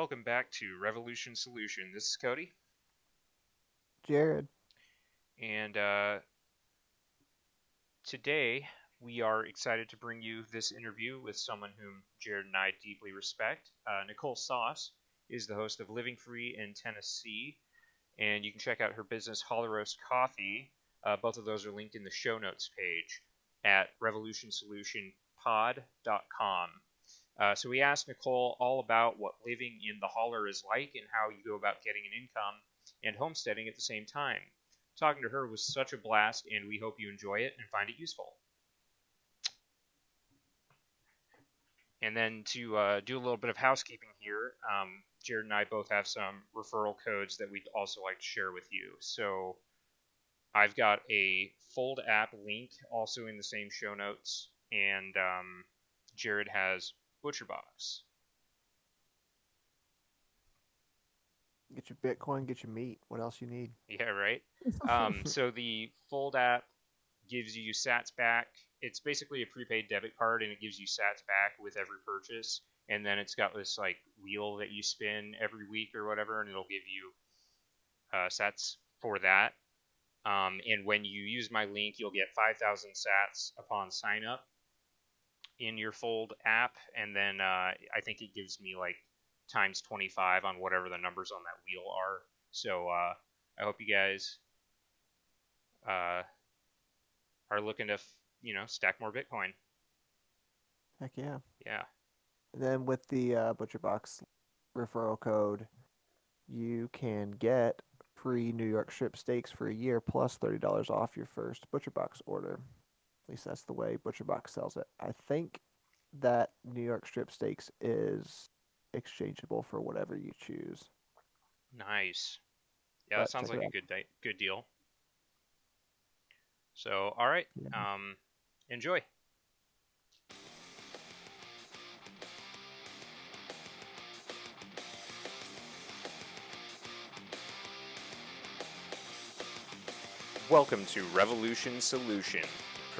Welcome back to Revolution Solution. This is Cody. Jared. And uh, today we are excited to bring you this interview with someone whom Jared and I deeply respect. Uh, Nicole Sauce is the host of Living Free in Tennessee, and you can check out her business, Holler Roast Coffee. Uh, both of those are linked in the show notes page at revolutionsolutionpod.com. Uh, so we asked Nicole all about what living in the holler is like and how you go about getting an income and homesteading at the same time. Talking to her was such a blast, and we hope you enjoy it and find it useful. And then to uh, do a little bit of housekeeping here, um, Jared and I both have some referral codes that we'd also like to share with you. So I've got a Fold app link also in the same show notes, and um, Jared has Butcher Box. Get your Bitcoin, get your meat. What else you need? Yeah, right. Um, so the Fold app gives you Sats back. It's basically a prepaid debit card, and it gives you Sats back with every purchase. And then it's got this like wheel that you spin every week or whatever, and it'll give you uh, Sats for that. Um, and when you use my link, you'll get 5,000 Sats upon sign up in your Fold app, and then uh, I think it gives me like times 25 on whatever the numbers on that wheel are. So uh, I hope you guys uh, are looking to, you know, stack more Bitcoin. Heck yeah. Yeah. And then with the uh, ButcherBox referral code, you can get free New York strip steaks for a year plus $30 off your first ButcherBox order. At least that's the way ButcherBox sells it. I think that New York strip steaks is exchangeable for whatever you choose. Nice. Yeah, But that sounds like a good di- good deal. So, all right, Yeah. um, enjoy. Welcome to Revolution Solution,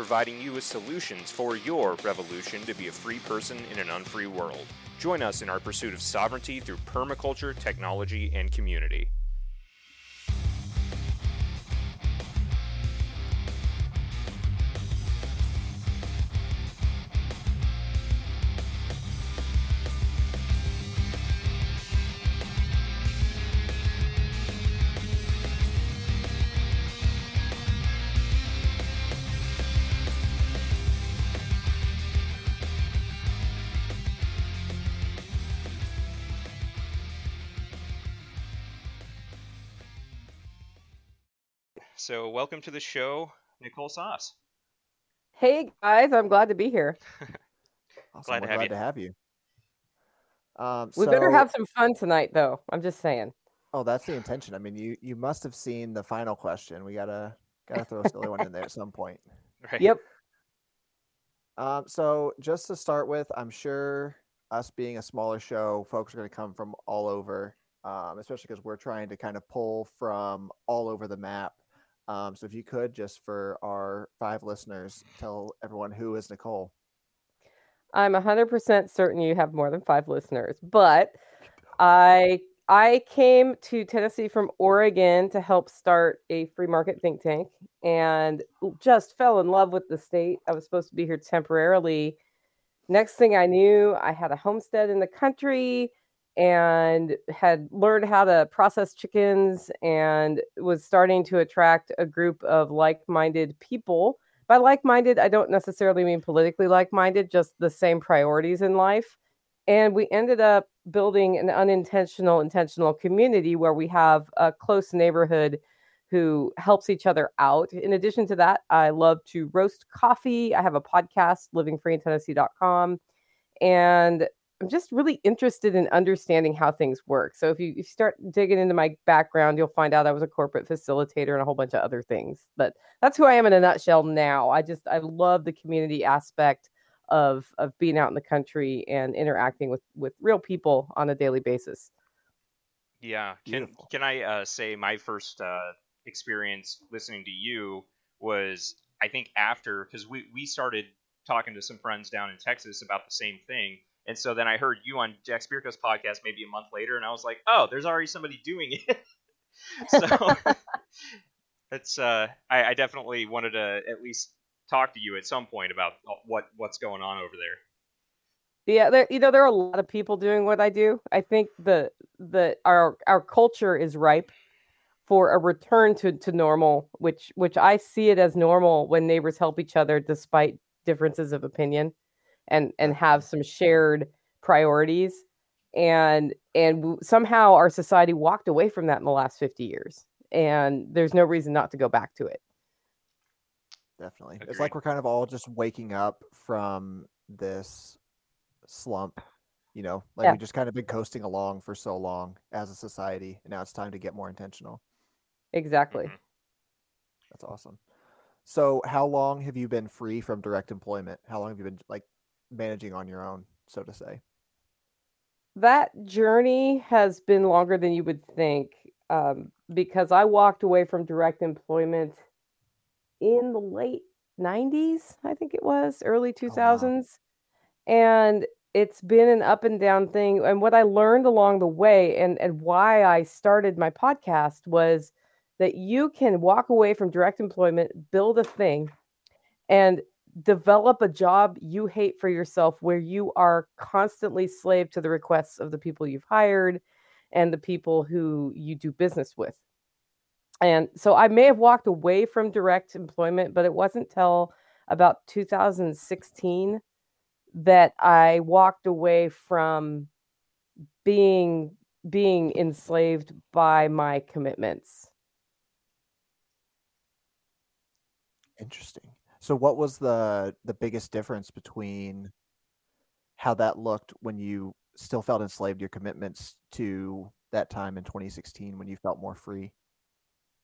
providing you with solutions for your revolution to be a free person in an unfree world. Join us in our pursuit of sovereignty through permaculture, technology, and community. So, welcome to the show, Nicole Sauce. Hey guys, I'm glad to be here. Awesome. Glad to We're have glad you. to have you. Um, We better have some fun tonight, though. I'm just saying. Oh, that's the intention. I mean, you you must have seen the final question. We gotta gotta throw a silly one in there at some point. Right? Yep. Um, so just to start with, I'm sure us being a smaller show, folks are going to come from all over, um, especially because we're trying to kind of pull from all over the map. Um, so if you could, just for our five listeners, tell everyone who is Nicole. I'm 100% certain you have more than five listeners, but I I came to Tennessee from Oregon to help start a free market think tank and just fell in love with the state. I was supposed to be here temporarily. Next thing I knew, I had a homestead in the country and had learned how to process chickens and was starting to attract a group of like-minded people by like minded, I don't necessarily mean politically like minded, just the same priorities in life. And we ended up building an unintentional, intentional community where we have a close neighborhood who helps each other out. In addition to that, I love to roast coffee. I have a podcast, livingfreeintennessee.com. And I'm just really interested in understanding how things work. So if you, if you start digging into my background, you'll find out I was a corporate facilitator and a whole bunch of other things. But that's who I am in a nutshell now. I just I love the community aspect of of being out in the country and interacting with with real people on a daily basis. Yeah. Can Beautiful. can I uh, say my first uh, experience listening to you was I think after because we we started talking to some friends down in Texas about the same thing, And so then I heard you on Jack Spirko's podcast maybe a month later, and I was like, oh, there's already somebody doing it. so it's uh, I, I definitely wanted to at least talk to you at some point about what what's going on over there. Yeah, there you know there are a lot of people doing what I do. I think the the our our culture is ripe for a return to, to normal, which which I see it as normal when neighbors help each other despite differences of opinion and and have some shared priorities and and somehow our society walked away from that in the last 50 years and there's no reason not to go back to it. Definitely. Agreed. it's like we're kind of all just waking up from this slump you know like yeah. we just kind of been coasting along for so long as a society and now it's time to get more intentional. Exactly. Mm-hmm. that's awesome. So how long have you been free from direct employment? How long have you been like managing on your own so to say that journey has been longer than you would think um, because I walked away from direct employment in the late 90s, I think it was, early 2000s. Oh, wow. And it's been an up and down thing. And what I learned along the way and, and why I started my podcast was that you can walk away from direct employment, build a thing, and develop a job you hate for yourself where you are constantly slave to the requests of the people you've hired and the people who you do business with. And so I may have walked away from direct employment, but it wasn't till about 2016 that I walked away from being being enslaved by my commitments. Interesting. So what was the the biggest difference between how that looked when you still felt enslaved your commitments to that time in 2016 when you felt more free?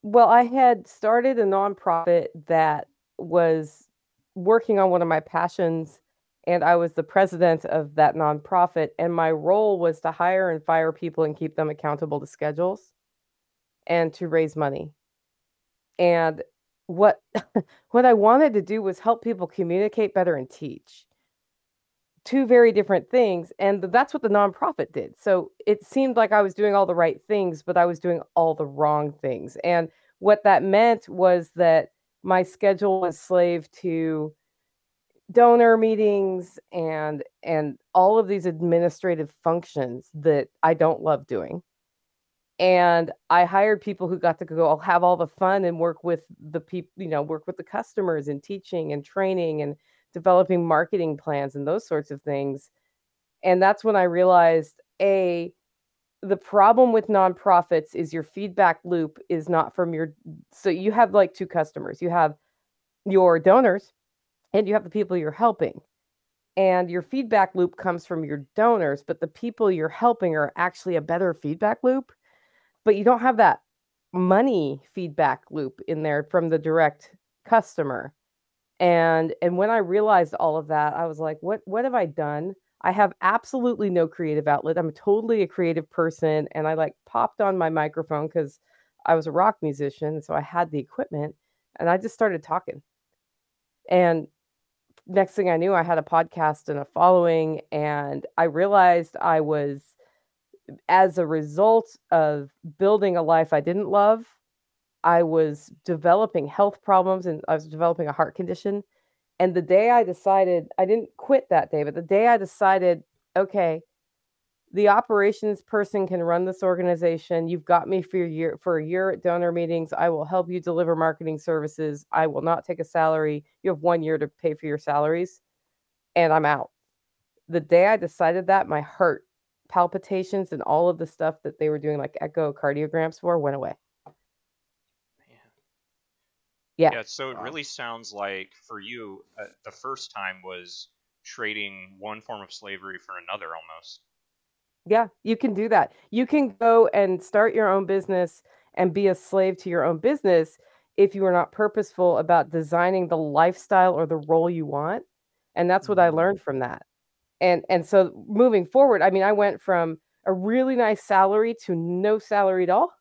Well, I had started a nonprofit that was working on one of my passions and I was the president of that nonprofit and my role was to hire and fire people and keep them accountable to schedules and to raise money. And what what I wanted to do was help people communicate better and teach. Two very different things, and that's what the nonprofit did. So it seemed like I was doing all the right things, but I was doing all the wrong things. And what that meant was that my schedule was slave to donor meetings and and all of these administrative functions that I don't love doing and I hired people who got to go have all the fun and work with the people, you know, work with the customers and teaching and training and developing marketing plans and those sorts of things. And that's when I realized a the problem with nonprofits is your feedback loop is not from your so you have like two customers. You have your donors and you have the people you're helping. And your feedback loop comes from your donors, but the people you're helping are actually a better feedback loop but you don't have that money feedback loop in there from the direct customer. And and when i realized all of that i was like what what have i done? I have absolutely no creative outlet. I'm totally a creative person and i like popped on my microphone because i was a rock musician so i had the equipment and i just started talking. And next thing i knew i had a podcast and a following and i realized i was as a result of building a life I didn't love, I was developing health problems and I was developing a heart condition. And the day I decided, I didn't quit that day, but the day I decided, okay, the operations person can run this organization. You've got me for a year for a year at donor meetings. I will help you deliver marketing services. I will not take a salary. You have one year to pay for your salaries, and I'm out. The day I decided that, my heart palpitations and all of the stuff that they were doing like echocardiograms for went away. Man. Yeah. Yeah. So it really sounds like for you, uh, the first time was trading one form of slavery for another almost. Yeah, you can do that. You can go and start your own business and be a slave to your own business if you are not purposeful about designing the lifestyle or the role you want. And that's what I mm-hmm. learned from that and and so moving forward i mean i went from a really nice salary to no salary at all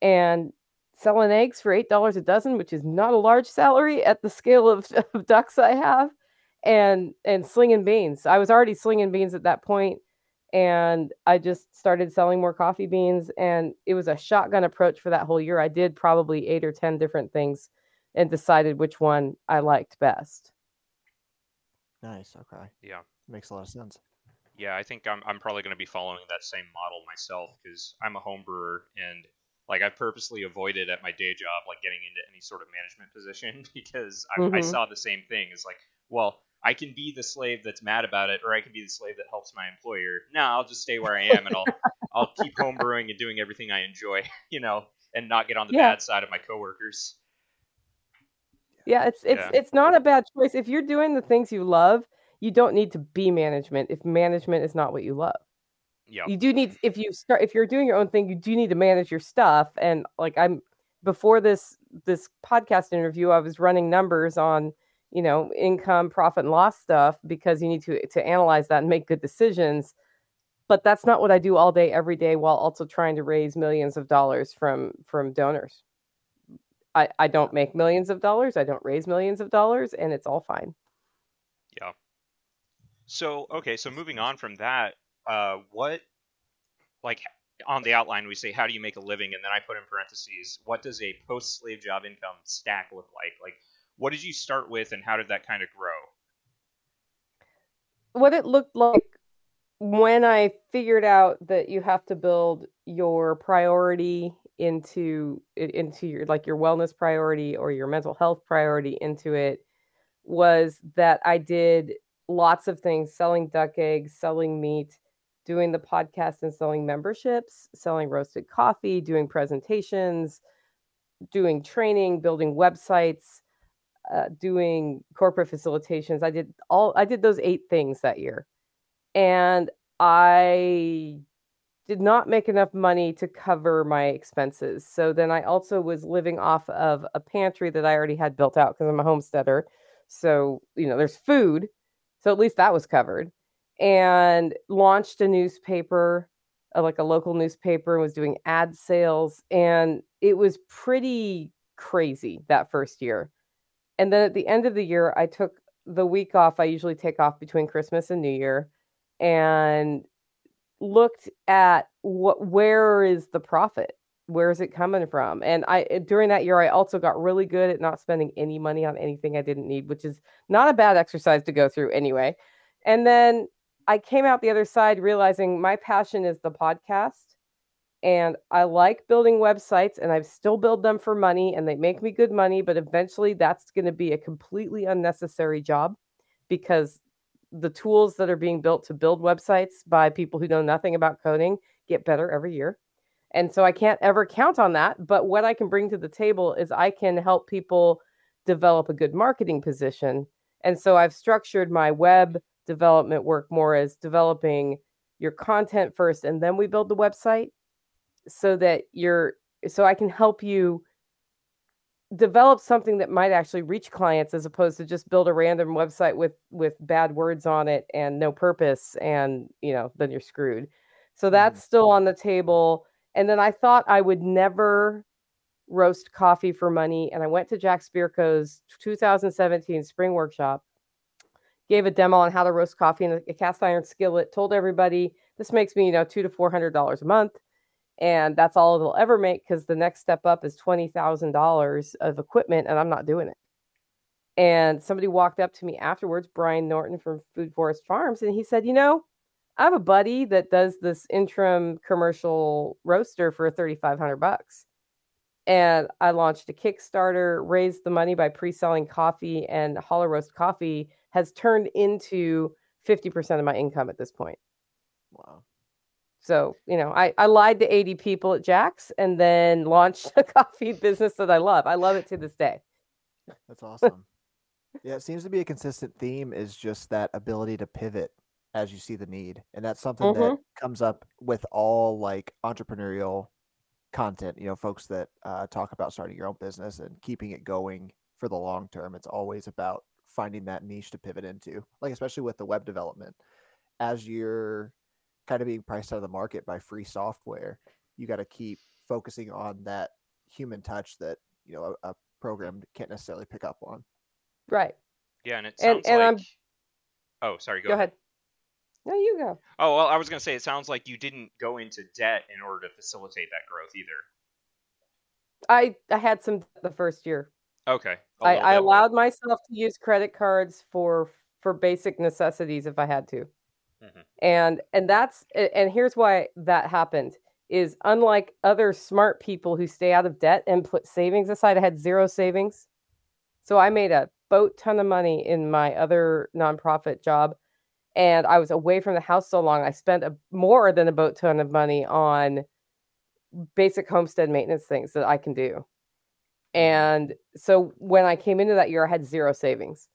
and selling eggs for eight dollars a dozen which is not a large salary at the scale of, of ducks i have and and slinging beans. I was already slinging beans at that point, and I just started selling more coffee beans. And it was a shotgun approach for that whole year. I did probably eight or ten different things, and decided which one I liked best. Nice. Okay. Yeah. Makes a lot of sense. Yeah, I think I'm I'm probably going to be following that same model myself because I'm a home brewer and like I've purposely avoided at my day job like getting into any sort of management position because I, I Mhm. saw the same thing. It's like, well, I can be the slave that's mad about it, or I can be the slave that helps my employer. No, I'll just stay where I am and I'll I'll keep home brewing and doing everything I enjoy, you know, and not get on the Yeah. bad side of my coworkers. Yeah, it's it's Yeah. it's not a bad choice. If you're doing the things you love, you don't need to be management if management is not what you love. Yeah. You do need if you start if you're doing your own thing, you do need to manage your stuff. And like I'm before this this podcast interview, I was running numbers on, you know, income, profit and loss stuff because you need to to analyze that and make good decisions. But that's not what I do all day every day while also trying to raise millions of dollars from from donors. I, I don't make millions of dollars. I don't raise millions of dollars, and it's all fine. Yeah. So okay, so moving on from that, uh, what like on the outline we say how do you make a living, and then I put in parentheses what does a post slave job income stack look like? Like what did you start with, and how did that kind of grow? What it looked like when I figured out that you have to build your priority into into your like your wellness priority or your mental health priority into it was that I did lots of things selling duck eggs, selling meat, doing the podcast and selling memberships, selling roasted coffee, doing presentations, doing training, building websites, uh, doing corporate facilitations. I did all I did those eight things that year. And I did not make enough money to cover my expenses. So then I also was living off of a pantry that I already had built out because I'm a homesteader. So, you know, there's food. So at least that was covered. And launched a newspaper, uh, like a local newspaper, and was doing ad sales. And it was pretty crazy that first year. And then at the end of the year, I took the week off. I usually take off between Christmas and New Year and looked at what where is the profit where is it coming from and i eh, during that year i also got really good at not spending any money on anything i didn't need which is not a bad exercise to go through anyway and then i came out the other side realizing my passion is the podcast and i like building websites and i still build them for money and they make me good money but eventually that's going to be a completely unnecessary job because the tools that are being built to build websites by people who know nothing about coding get better every year. And so I can't ever count on that. But what I can bring to the table is I can help people develop a good marketing position. And so I've structured my web development work more as developing your content first, and then we build the website so that you're so I can help you develop something that might actually reach clients as opposed to just build a random website with with bad words on it and no purpose and you know then you're screwed so mm-hmm. that's still on the table and then i thought i would never roast coffee for money and i went to jack spirko's 2017 spring workshop gave a demo on how to roast coffee in a cast iron skillet told everybody this makes me you know two to four hundred dollars a month and that's all it'll ever make because the next step up is twenty thousand dollars of equipment, and I'm not doing it. And somebody walked up to me afterwards, Brian Norton from Food Forest Farms, and he said, "You know, I have a buddy that does this interim commercial roaster for thirty five hundred bucks." And I launched a Kickstarter, raised the money by pre-selling coffee, and Holler Roast Coffee has turned into fifty percent of my income at this point. Wow. So, you know, I, I lied to 80 people at Jack's and then launched a coffee business that I love. I love it to this day. That's awesome. yeah, it seems to be a consistent theme is just that ability to pivot as you see the need. And that's something that Mhm. comes up with all like entrepreneurial content, you know, folks that uh, talk about starting your own business and keeping it going for the long term. It's always about finding that niche to pivot into, like, especially with the web development. As you're kind of being priced out of the market by free software, you got to keep focusing on that human touch that, you know, a, a program can't necessarily pick up on. Right. Yeah, and it And- sounds and like I'm- Oh, sorry. Go, Go ahead. No, you go. Oh well, I was gonna say it sounds like you didn't go into debt in order to facilitate that growth either. I I had some the first year. Okay. I, I allowed myself to use credit cards for for basic necessities if I had to. Mhm. And and that's and here's why that happened is unlike other smart people who stay out of debt and put savings aside, I had zero savings. So I made a boat ton of money in my other nonprofit job and I was away from the house so long I spent a, more than a boat ton of money on basic homestead maintenance things that I can do. Mm-hmm. And so when I came into that year, I had zero savings,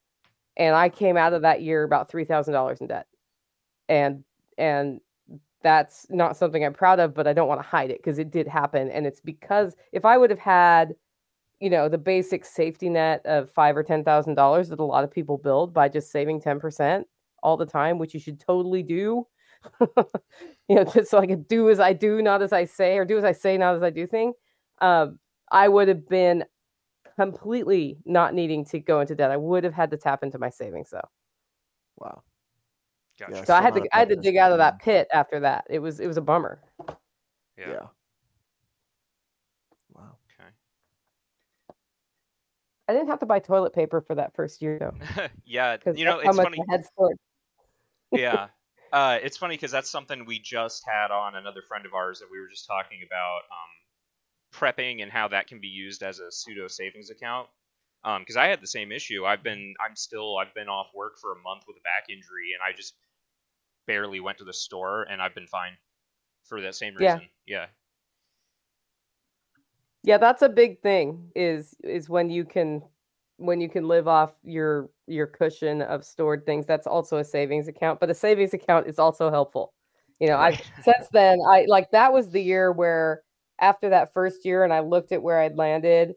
and I came out of that year about three thousand dollars in debt, and and that's not something I'm proud of, but I don't want to hide it because it did happen, and it's because if I would have had, you know, the basic safety net of five or ten thousand dollars that a lot of people build by just saving ten percent all the time, which you should totally do. you know, just so I could do as I do, not as I say, or do as I say, not as I do thing. Um, I would have been completely not needing to go into debt. I would have had to tap into my savings though. Wow. Gotcha. Yeah, So I had to I had to business dig out of that pit after that. It was it was a bummer. Yeah. Yeah. Wow. Okay. I didn't have to buy toilet paper for that first year though. yeah. Because You know, how it's much funny. I had stored. Yeah. Uh, it's funny because that's something we just had on another friend of ours that we were just talking about um, prepping and how that can be used as a pseudo savings account. Because I had the same issue. I've been, I'm still, I've been off work for a month with a back injury, and I just barely went to the store, and I've been fine for that same Yeah. reason. Yeah. Yeah, that's a big thing is is when you can when you can live off your your cushion of stored things. That's also a savings account, but a savings account is also helpful. You know, I since then I like that was the year where after that first year and I looked at where I'd landed,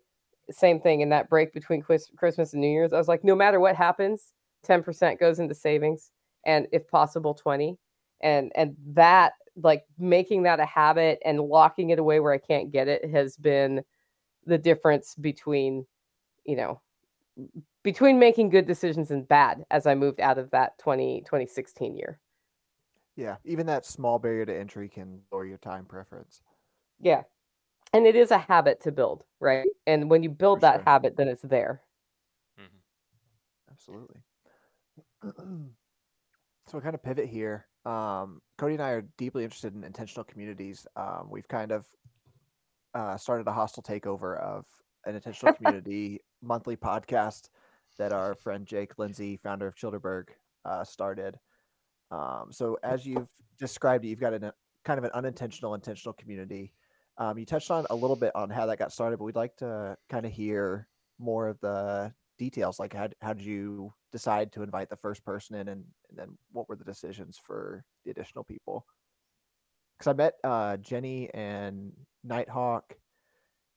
same thing in that break between Christmas and New Year's. I was like, no matter what happens, 10% goes into savings and if possible 20. And and that like making that a habit and locking it away where I can't get it has been the difference between, you know, between making good decisions and bad as I moved out of that 20 2016 year. Yeah. Even that small barrier to entry can lower your time preference. Yeah. And it is a habit to build, right? And when you build For that sure. habit, then it's there. Mm-hmm. Absolutely. so we kind of pivot here. Um, Cody and I are deeply interested in intentional communities. Um, we've kind of uh, started a hostile takeover of an intentional community monthly podcast that our friend Jake Lindsay, founder of Childerberg, uh, started. Um, so as you've described it, you've got a kind of an unintentional intentional community. Um, you touched on a little bit on how that got started, but we'd like to kind of hear more of the details. Like how, how did you decide to invite the first person in and, and then what were the decisions for the additional people? Because I met uh, Jenny and Nighthawk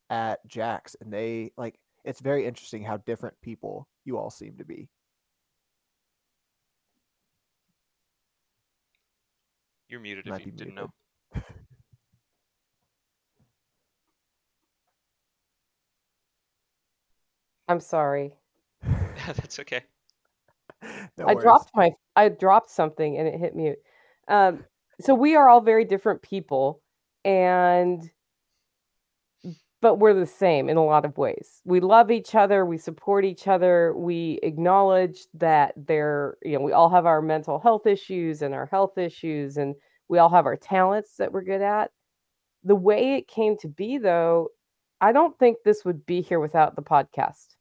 at Jack's and they like it's very interesting how different people you all seem to be. You're muted Might if you be didn't muted. know. I'm sorry. That's okay. No I worries. dropped my I dropped something and it hit mute. Um, so we are all very different people, and but we're the same in a lot of ways. We love each other. We support each other. We acknowledge that there, you know, we all have our mental health issues and our health issues, and we all have our talents that we're good at. The way it came to be, though, I don't think this would be here without the podcast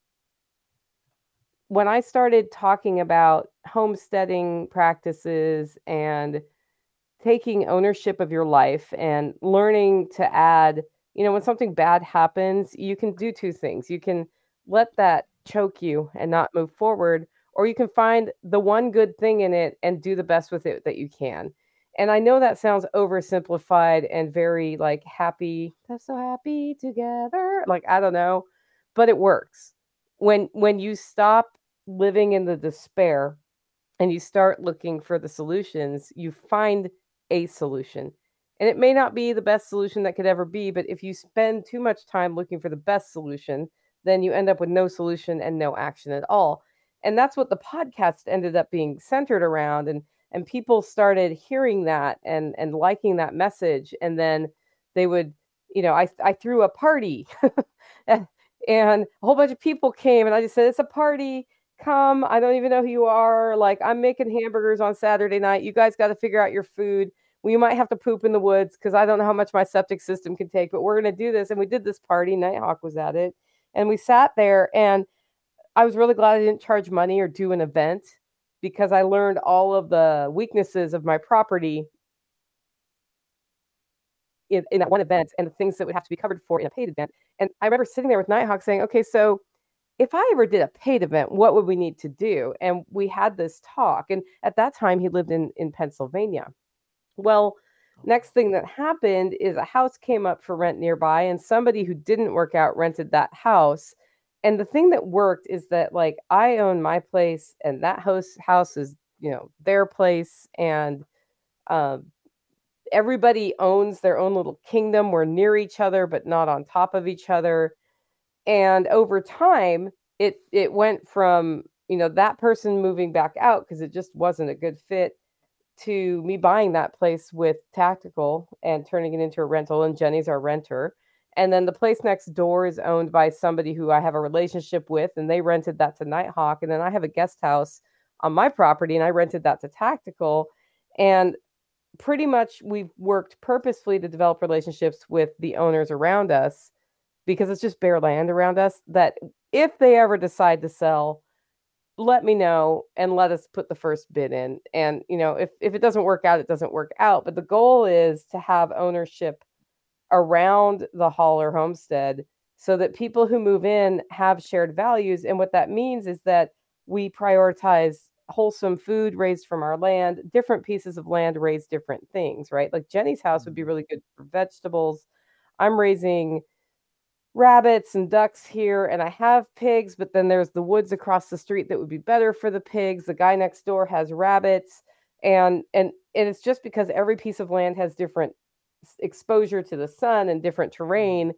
when I started talking about homesteading practices and taking ownership of your life and learning to add, you know, when something bad happens, you can do two things. You can let that choke you and not move forward, or you can find the one good thing in it and do the best with it that you can. And I know that sounds oversimplified and very like happy, they're so happy together. Like, I don't know, but it works. When when you stop living in the despair and you start looking for the solutions, you find a solution. And it may not be the best solution that could ever be, but if you spend too much time looking for the best solution, then you end up with no solution and no action at all. and that's what the podcast ended up being centered around and and people started hearing that and and liking that message and then they would you know i i threw a party and, and a whole bunch of people came and i just said it's a party. Come. I don't even know who you are. Like i'm making hamburgers on saturday night. You guys got to figure out your food we might have to poop in the woods because i don't know how much my septic system can take but we're going to do this and we did this party nighthawk was at it and we sat there and i was really glad i didn't charge money or do an event because i learned all of the weaknesses of my property in, in that one event and the things that would have to be covered for in a paid event and i remember sitting there with nighthawk saying okay so if I ever did a paid event, what would we need to do? And we had this talk. And at that time, he lived in, in Pennsylvania. Well, next thing that happened is a house came up for rent nearby, and somebody who didn't work out rented that house. And the thing that worked is that, like, I own my place, and that house house is, you know, their place, and um, everybody owns their own little kingdom. We're near each other, but not on top of each other and over time it it went from you know that person moving back out because it just wasn't a good fit to me buying that place with tactical and turning it into a rental and jenny's our renter. And then the place next door is owned by somebody who i have a relationship with and they rented that to nighthawk and then i have a guest house on my property and i rented that to tactical. And pretty much we've worked purposefully to develop relationships with the owners around us because it's just bare land around us that if they ever decide to sell let me know and let us put the first bid in. And you know if if it doesn't work out it doesn't work out. But the goal is to have ownership around the Holler homestead so that people who move in have shared values. And what that means is that we prioritize wholesome food raised from our land different pieces of land raise different things right? Like jenny's house would be mm-hmm. really good for vegetables. I'm raising rabbits and ducks here and I have pigs, but then there's the woods across the street that would be better for the pigs. The guy next door has rabbits and and and it's just because every piece of land has different exposure to the sun and different terrain.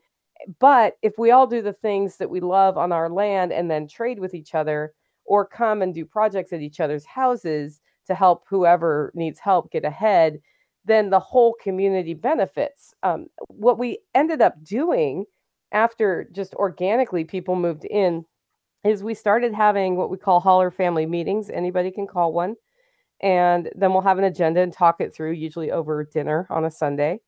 But if we all do the things that we love on our land and then trade with each other or come and do projects at each other's houses to help whoever needs help get ahead, then the whole community benefits. Um, what we ended up doing after just organically people moved in is we started having what we call holler family meetings. Anybody can call one. And then we'll have an agenda and talk it through, usually over dinner on a Sunday.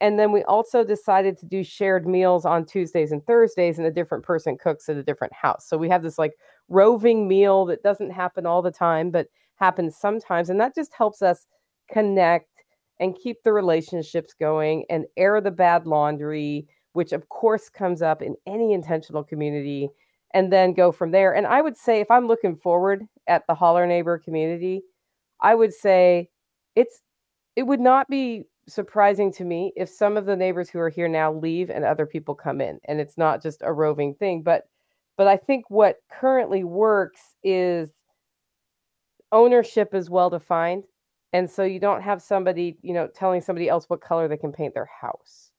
And then we also decided to do shared meals on Tuesdays and Thursdays, and a different person cooks at a different house. So we have this like roving meal that doesn't happen all the time, but happens sometimes. And that just helps us connect and keep the relationships going and air the bad laundry which of course comes up in any intentional community, and then go from there. And I would say, if I'm looking forward at the Holler Neighbor community, I would say it's it would not be surprising to me if some of the neighbors who are here now leave and other people come in and it's not just a roving thing but but i think what currently works is ownership is well defined and so you don't have somebody you know telling somebody else what color they can paint their house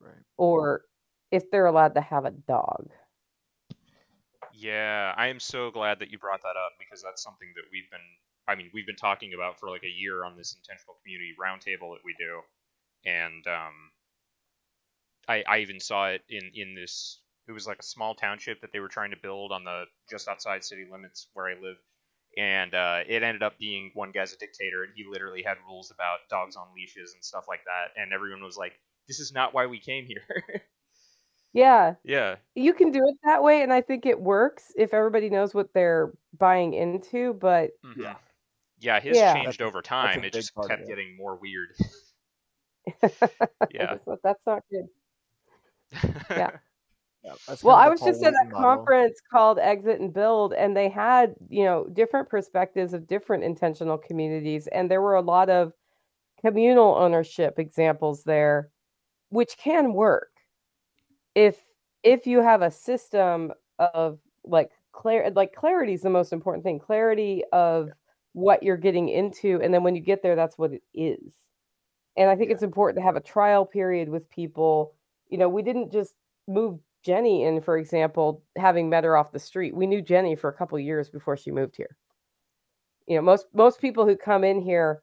Right. Or if they're allowed to have a dog. Yeah, I am so glad that you brought that up because that's something that we've been I mean, we've been talking about for like a year on this intentional community roundtable that we do. And um I I even saw it in in this it was like a small township that they were trying to build on the just outside city limits where I live. And uh, it ended up being one guy's a dictator, and he literally had rules about dogs on leashes and stuff like that. And everyone was like, this is not why we came here. yeah. Yeah. You can do it that way and I think it works if everybody knows what they're buying into, but mm-hmm. yeah. Yeah, his yeah. changed over time. It just kept getting more weird. yeah. that's, that's not good. Yeah. Yeah, well, I was just at a conference called Exit and Build, and they had, you know, different perspectives of different intentional communities, and there were a lot of communal ownership examples there which can work if if you have a system of like clar- like clarity is the most important thing clarity of yeah. what you're getting into and then when you get there that's what it is and i think yeah. it's important to have a trial period with people you know we didn't just move Jenny in, for example, having met her off the street. We knew Jenny for a couple years before she moved here. You know, most most people who come in here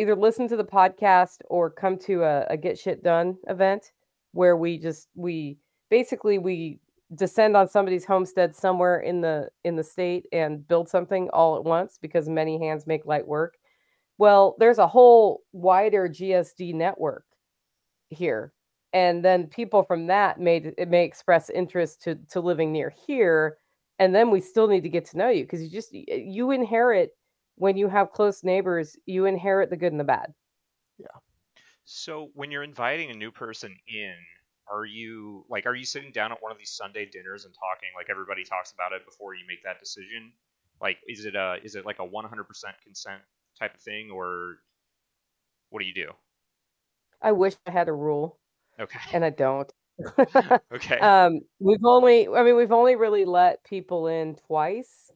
either listen to the podcast or come to a, a get shit done event where we just we basically we descend on somebody's homestead somewhere in the in the state and build something all at once because many hands make light work. Well there's a whole wider gsd network here. And then people from that may it may express interest to to living near here. And then we still need to get to know you because you just you inherit when you have close neighbors you inherit the good and the bad Yeah. So when you're inviting a new person in, are you like are you sitting down at one of these Sunday dinners and talking like everybody talks about it before you make that decision? Like is it a is it like a 100% consent type of thing or what do you do? i wish i had a rule Okay. and i don't Okay. um we've only i mean we've only really let people in twice.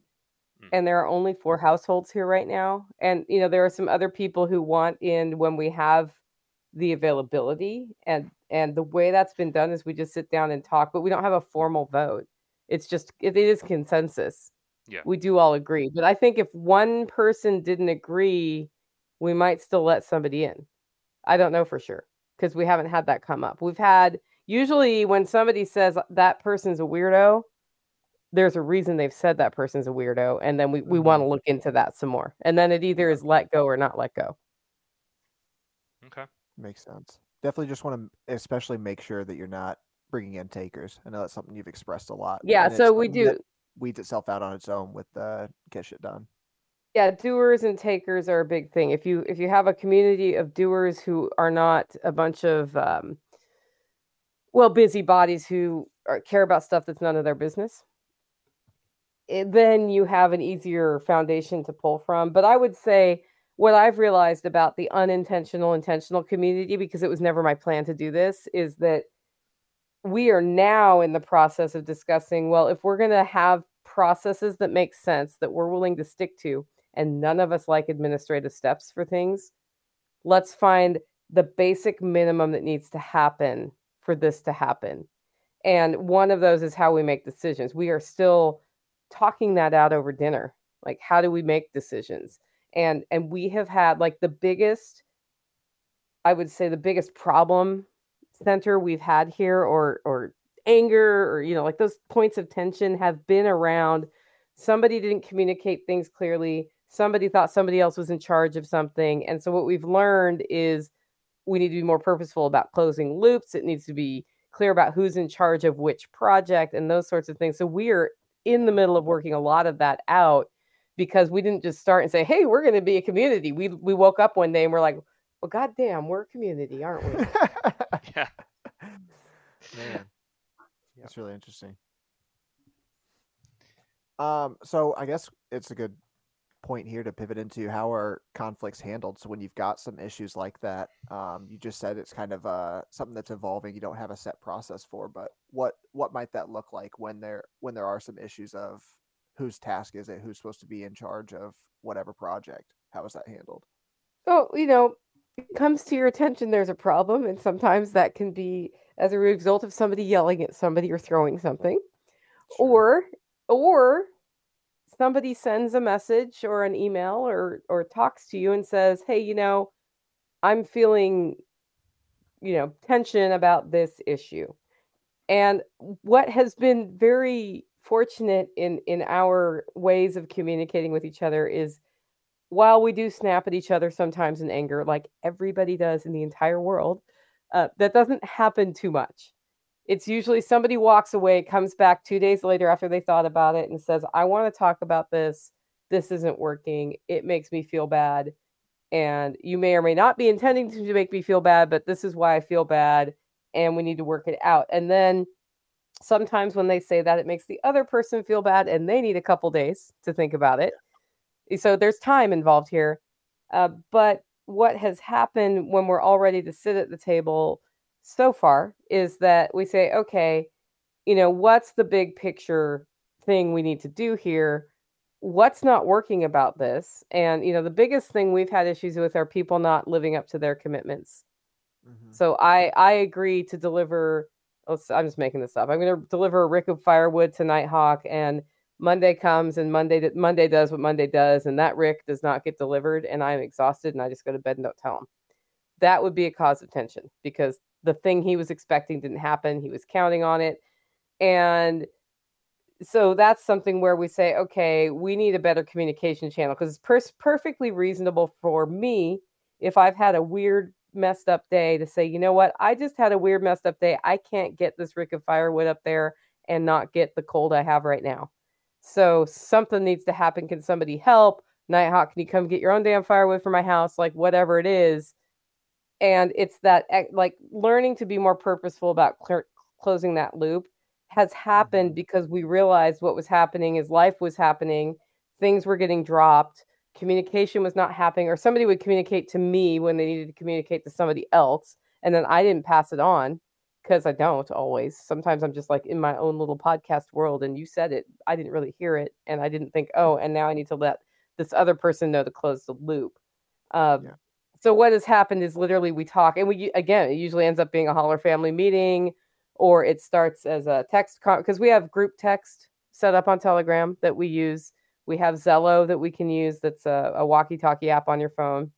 Mm-hmm. and there are only four households here right now and you know there are some other people who want in when we have the availability and and the way that's been done is we just sit down and talk but we don't have a formal vote. It's just it is consensus. Yeah. we do all agree but i think if one person didn't agree we might still let somebody in. I don't know for sure because we haven't had that come up. We've had usually when somebody says that person's a weirdo there's a reason they've said that person's a weirdo and then we, we Mhm. want to look into that some more and then it either is let go or not let go okay. Makes sense. Definitely just want to especially make sure that you're not bringing in takers. I know that's something you've expressed a lot. yeah so we do Weeds itself out on its own with uh, get shit done. yeah doers and takers are a big thing if you if you have a community of doers who are not a bunch of um well busybodies who are, care about stuff that's none of their business it, then you have an easier foundation to pull from but i would say what i've realized about the unintentional intentional community because it was never my plan to do this is that we are now in the process of discussing well if we're going to have processes that make sense that we're willing to stick to and none of us like administrative steps for things let's find the basic minimum that needs to happen for this to happen. And one of those is how we make decisions. We are still talking that out over dinner. Like how do we make decisions? And and we have had like the biggest i would say the biggest problem center we've had here or or anger or you know like those points of tension have been around. Somebody didn't communicate things clearly. Somebody thought somebody else was in charge of something. And so what we've learned is we need to be more purposeful about closing loops. It needs to be clear about who's in charge of which project and those sorts of things. So we're in the middle of working a lot of that out because we didn't just start and say hey we're going to be a community we we woke up one day and we're like well goddamn we're a community aren't we Yeah. Man, that's really interesting. Um, so I guess it's a good point here to pivot into how are conflicts handled. So when you've got some issues like that, um, you just said it's kind of uh something that's evolving. You don't have a set process for, but what what might that look like when there when there are some issues of whose task is it, who's supposed to be in charge of whatever project? How is that handled? Oh, you know, it comes to your attention there's a problem, and sometimes that can be as a result of somebody yelling at somebody or throwing something, Sure. or or somebody sends a message or an email or or talks to you and says, "Hey, you know, I'm feeling you know, tension about this issue." And what has been very fortunate in in our ways of communicating with each other is while we do snap at each other sometimes in anger, like everybody does in the entire world, uh, that doesn't happen too much. It's usually somebody walks away, comes back two days later after they thought about it, and says, I want to talk about this. This isn't working. It makes me feel bad. And you may or may not be intending to make me feel bad, but this is why I feel bad. And we need to work it out. And then sometimes when they say that, it makes the other person feel bad and they need a couple days to think about it so there's time involved here uh, but what has happened when we're all ready to sit at the table so far is that we say okay you know what's the big picture thing we need to do here what's not working about this and you know the biggest thing we've had issues with are people not living up to their commitments Mhm. so I I agree to deliver let's, I'm just making this up. I'm going to deliver a rick of firewood to Nighthawk, and Monday comes, and Monday Monday does what Monday does, and that rick does not get delivered, and I'm exhausted, and I just go to bed and don't tell him. That would be a cause of tension because the thing he was expecting didn't happen. He was counting on it, and so that's something where we say, okay, we need a better communication channel because it's per- perfectly reasonable for me if I've had a weird messed up day to say, you know what, I just had a weird messed up day. I can't get this rick of firewood up there and not get the cold I have right now. So something needs to happen. Can somebody help? Nighthawk, can you come get your own damn firewood for my house? Like whatever it is. And it's that like learning to be more purposeful about cl- closing that loop has happened mm-hmm. because we realized what was happening is life was happening, things were getting dropped, communication was not happening, or somebody would communicate to me when they needed to communicate to somebody else, and then I didn't pass it on because I don't always. Sometimes I'm just like in my own little podcast world, and you said it, I didn't really hear it, and I didn't think, oh, and now I need to let this other person know to close the loop. Um, yeah. So what has happened is literally we talk, and we again, it usually ends up being a holler family meeting or it starts as a text because we have group text set up on Telegram that we use. We have Zello that we can use that's a, a walkie talkie app on your phone.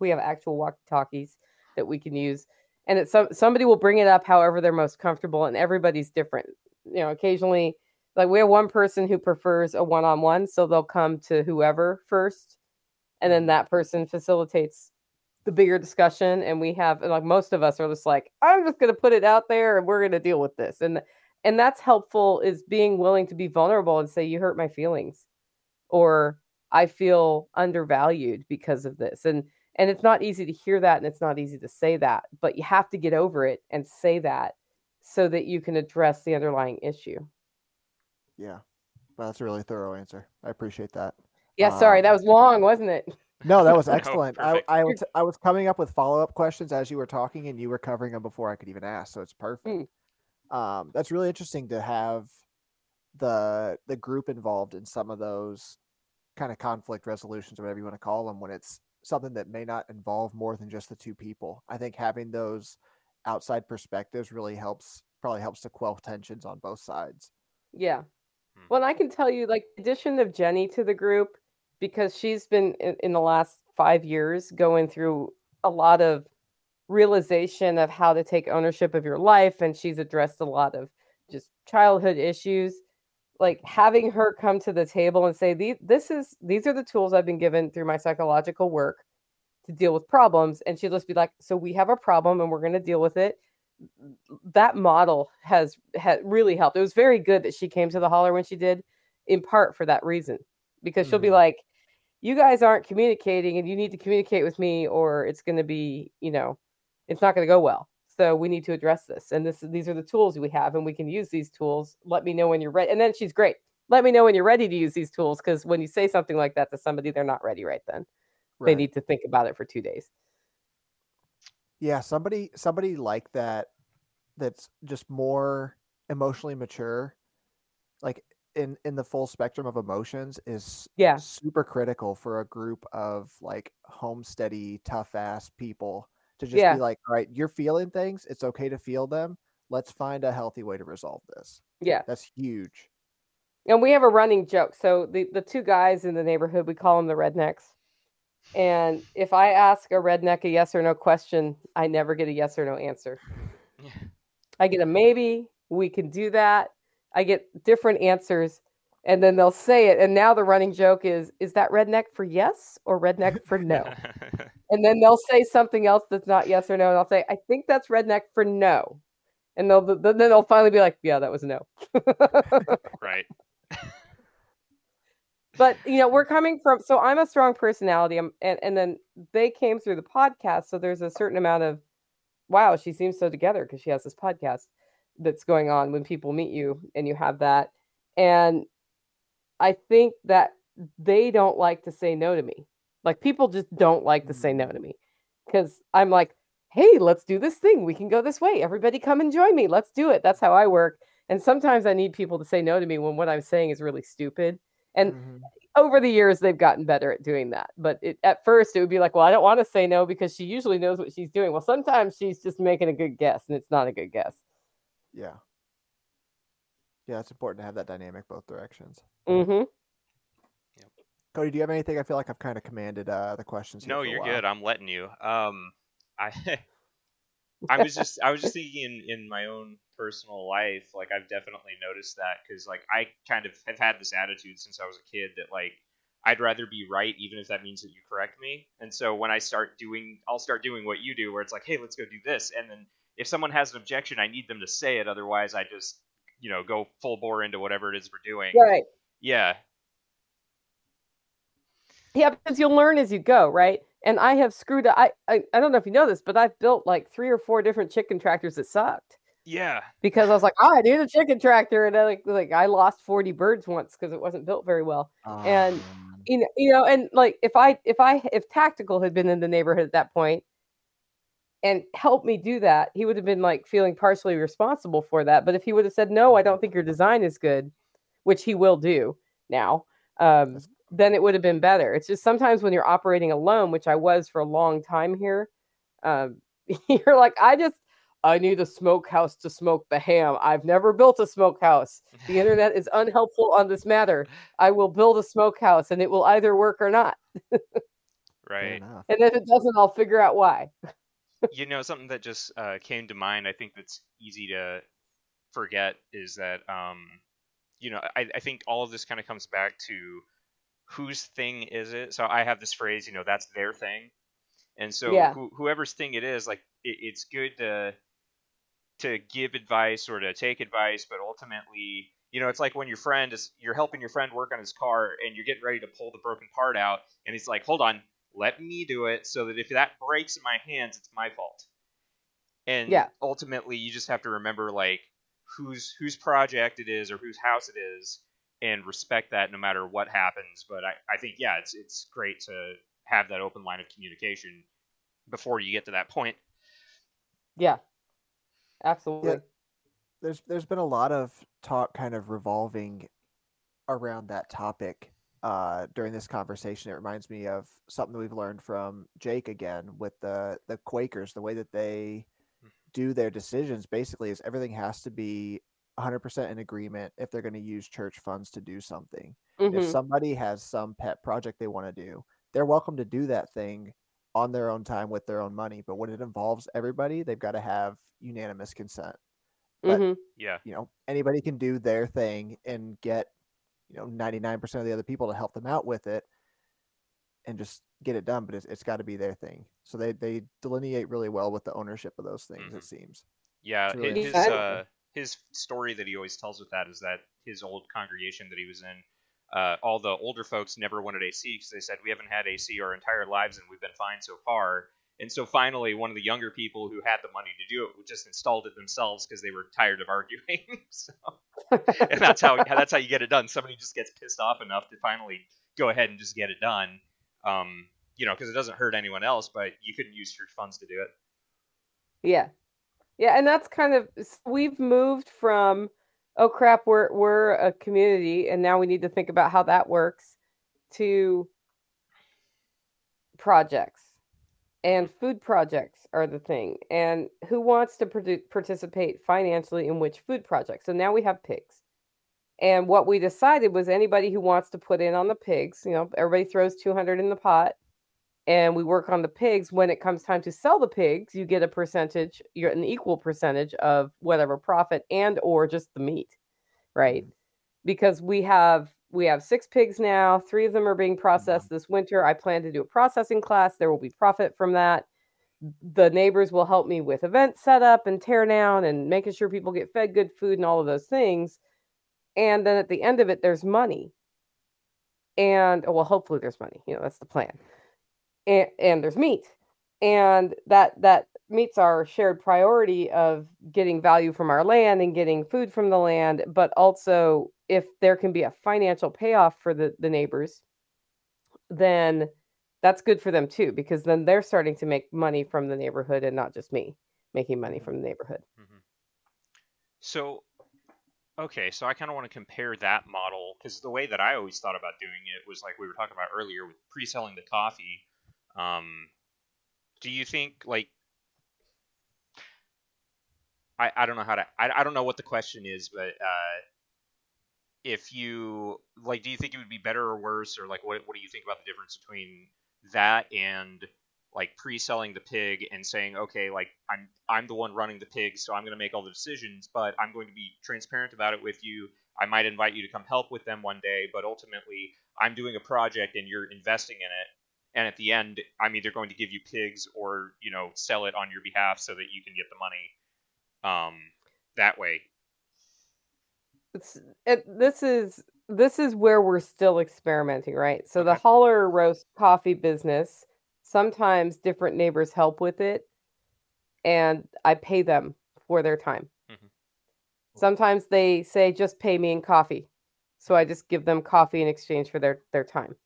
We have actual walkie talkies that we can use. And it's some, somebody will bring it up however they're most comfortable, and everybody's different. You know, occasionally, like we have one person who prefers a one on one, so they'll come to whoever first, and then mm-hmm. that person facilitates the bigger discussion and we have like most of us are just like i'm just going to put it out there and we're going to deal with this and and that's helpful is being willing to be vulnerable and say you hurt my feelings or i feel undervalued because of this and and it's not easy to hear that and it's not easy to say that but you have to get over it and say that so that you can address the underlying issue. Yeah. Well, that's a really thorough answer. I appreciate that. Yeah sorry um, that was long wasn't it no, that was excellent. no, I, I was I was coming up with follow up questions as you were talking, and you were covering them before I could even ask. So it's perfect. Mm. Um, that's really interesting to have the the group involved in some of those kind of conflict resolutions or whatever you want to call them when it's something that may not involve more than just the two people. I think having those outside perspectives really helps probably helps to quell tensions on both sides. Yeah. Hmm. Well, I can tell you like addition of Jenny to the group because she's been in, in the last five years going through a lot of realization of how to take ownership of your life and she's addressed a lot of just childhood issues. Like having her come to the table and say these this is these are the tools i've been given through my psychological work to deal with problems and she'll just be like so we have a problem and we're going to deal with it. That model has has really helped. It was very good that she came to the holler when she did in part for that reason because she'll mm-hmm. be like you guys aren't communicating and you need to communicate with me or it's going to be you know it's not going to go well. So we need to address this. And this these are the tools we have and we can use these tools. Let me know when you're ready. And then she's great. Let me know when you're ready to use these tools because when you say something like that to somebody they're not ready right then. Right. they need to think about it for two days. Yeah somebody somebody like that that's just more emotionally mature like in in the full spectrum of emotions is yeah super critical for a group of like homesteady tough ass people to just yeah. be like all right you're feeling things it's okay to feel them let's find a healthy way to resolve this yeah that's huge and we have a running joke so the the two guys in the neighborhood we call them the rednecks and if i ask a redneck a yes or no question i never get a yes or no answer yeah. i get a maybe we can do that I get different answers and then they'll say it. And now the running joke is, is that redneck for yes or redneck for no? and then they'll say something else that's not yes or no. And I'll say, I think that's redneck for no. And they'll then they'll finally be like, yeah, that was no. right. but you know, we're coming from so I'm a strong personality. I'm, and, and then they came through the podcast. So there's a certain amount of wow, she seems so together because she has this podcast that's going on when people meet you and you have that. And I think that they don't like to say no to me. Like people just don't like to say no to me because I'm like, hey, let's do this thing. We can go this way. Everybody come and join me. Let's do it. That's how I work. And sometimes I need people to say no to me when what I'm saying is really stupid. And mm-hmm. over the years, they've gotten better at doing that. But it, at first, it would be like, well, I don't want to say no because she usually knows what she's doing. Well, sometimes she's just making a good guess and it's not a good guess. Yeah. Yeah, it's important to have that dynamic both directions. Mm-hmm. Cody, do you have anything? I feel like I've kind of commanded uh, the questions. No, you're good. I'm letting you. Um, I I was just I was just thinking in in my own personal life, like I've definitely noticed that because like I kind of have had this attitude since I was a kid that like I'd rather be right even if that means that you correct me. And so when I start doing, I'll start doing what you do, where it's like, hey, let's go do this, and then if someone has an objection, I need them to say it. Otherwise, I just you know go full bore into whatever it is we're doing. Right. Yeah. Yeah, because you'll learn as you go, right? And I have screwed up. I, I I don't know if you know this, but I've built like three or four different chicken tractors that sucked Yeah. because I was like, oh, I need a chicken tractor, and I, like like I lost forty birds once because it wasn't built very well. And- Um, You know, you know, and like if I if I if tactical had been in the neighborhood at that point and help me do that, he would have been like feeling partially responsible for that. But if he would have said, no, I don't think your design is good, which he will do now, um, then it would have been better. It's just sometimes when you're operating alone, which I was for a long time here, um, you're like, I just, I need a smokehouse to smoke the ham. I've never built a smokehouse. The internet is unhelpful on this matter. I will build a smokehouse and it will either work or not. right. And if it doesn't, I'll figure out why. You know something that just uh, came to mind i think that's easy to forget is that um, you know I, I think all of this kind of comes back to whose thing is it? So i have this phrase you know that's their thing. And so Yeah. who, whoever's thing it is like it, it's good to to give advice or to take advice but ultimately you know it's like when your friend is you're helping your friend work on his car and you're getting ready to pull the broken part out and he's like hold on let me do it so that if that breaks in my hands it's my fault. And Yeah. ultimately you just have to remember like whose whose project it is or whose house it is and respect that no matter what happens. But i, I think yeah it's it's great to have that open line of communication before you get to that point. Yeah, absolutely. there's there's been a lot of talk kind of revolving around that topic uh, during this conversation. It reminds me of something that we've learned from Jake again with the the Quakers. The way that they do their decisions basically is everything has to be 100% in agreement if they're going to use church funds to do something. If Mhm. somebody has some pet project they want to do, they're welcome to do that thing on their own time with their own money. But when it involves everybody, they've got to have unanimous consent but- Mhm. yeah you know anybody can do their thing and get you know 99% of the other people to help them out with it and just get it done but it's, it's got to be their thing so they they delineate really well with the ownership of those things Mhm. it seems Yeah, really his his, uh, his story that he always tells with that is that his old congregation that he was in, uh, all the older folks never wanted AC because they said we haven't had AC our entire lives and we've been fine so far. And so finally, one of the younger people who had the money to do it just installed it themselves because they were tired of arguing. so, and that's how that's how you get it done. Somebody just gets pissed off enough to finally go ahead and just get it done. Um, you know, because it doesn't hurt anyone else, but you couldn't use church funds to do it. Yeah. Yeah, and that's kind of we've moved from oh crap, we're we're a community and now we need to think about how that works to projects. And food projects are the thing. And who wants to produ- participate financially in which food project? So now we have pigs. And what we decided was anybody who wants to put in on the pigs, you know, everybody throws 200 in the pot and we work on the pigs when it comes time to sell the pigs you get a percentage you're an equal percentage of whatever profit and or just the meat right mm-hmm. because we have we have six pigs now. Three of them are being mm-hmm. processed this winter. I plan to do a processing class. There will be profit from that. The neighbors will help me with event setup and tear down and making sure people get fed good food and all of those things. And then at the end of it there's money. And well hopefully there's money. You know that's the plan. And, and there's meat. And that that meets our shared priority of getting value from our land and getting food from the land but also if there can be a financial payoff for the the neighbors then that's good for them too because then they're starting to make money from the neighborhood and not just me making money from the neighborhood Mhm. So, okay, so I kind of want to compare that model because the way that I always thought about doing it was like we were talking about earlier with pre-selling the coffee. Um, do you think like I, I don't know how to I, I don't know what the question is, but uh, if you like, do you think it would be better or worse, or like what what do you think about the difference between that and like pre-selling the pig and saying, okay, like I'm I'm the one running the pig, so I'm going to make all the decisions, but I'm going to be transparent about it with you. I might invite you to come help with them one day, but ultimately I'm doing a project and you're investing in it. And at the end, I'm either going to give you pigs or you know sell it on your behalf so that you can get the money um, that way. It, this is this is where we're still experimenting, right? So the holler roast coffee business, sometimes different neighbors help with it, and I pay them for their time. Mhm. Sometimes they say just pay me in coffee, so I just give them coffee in exchange for their their time.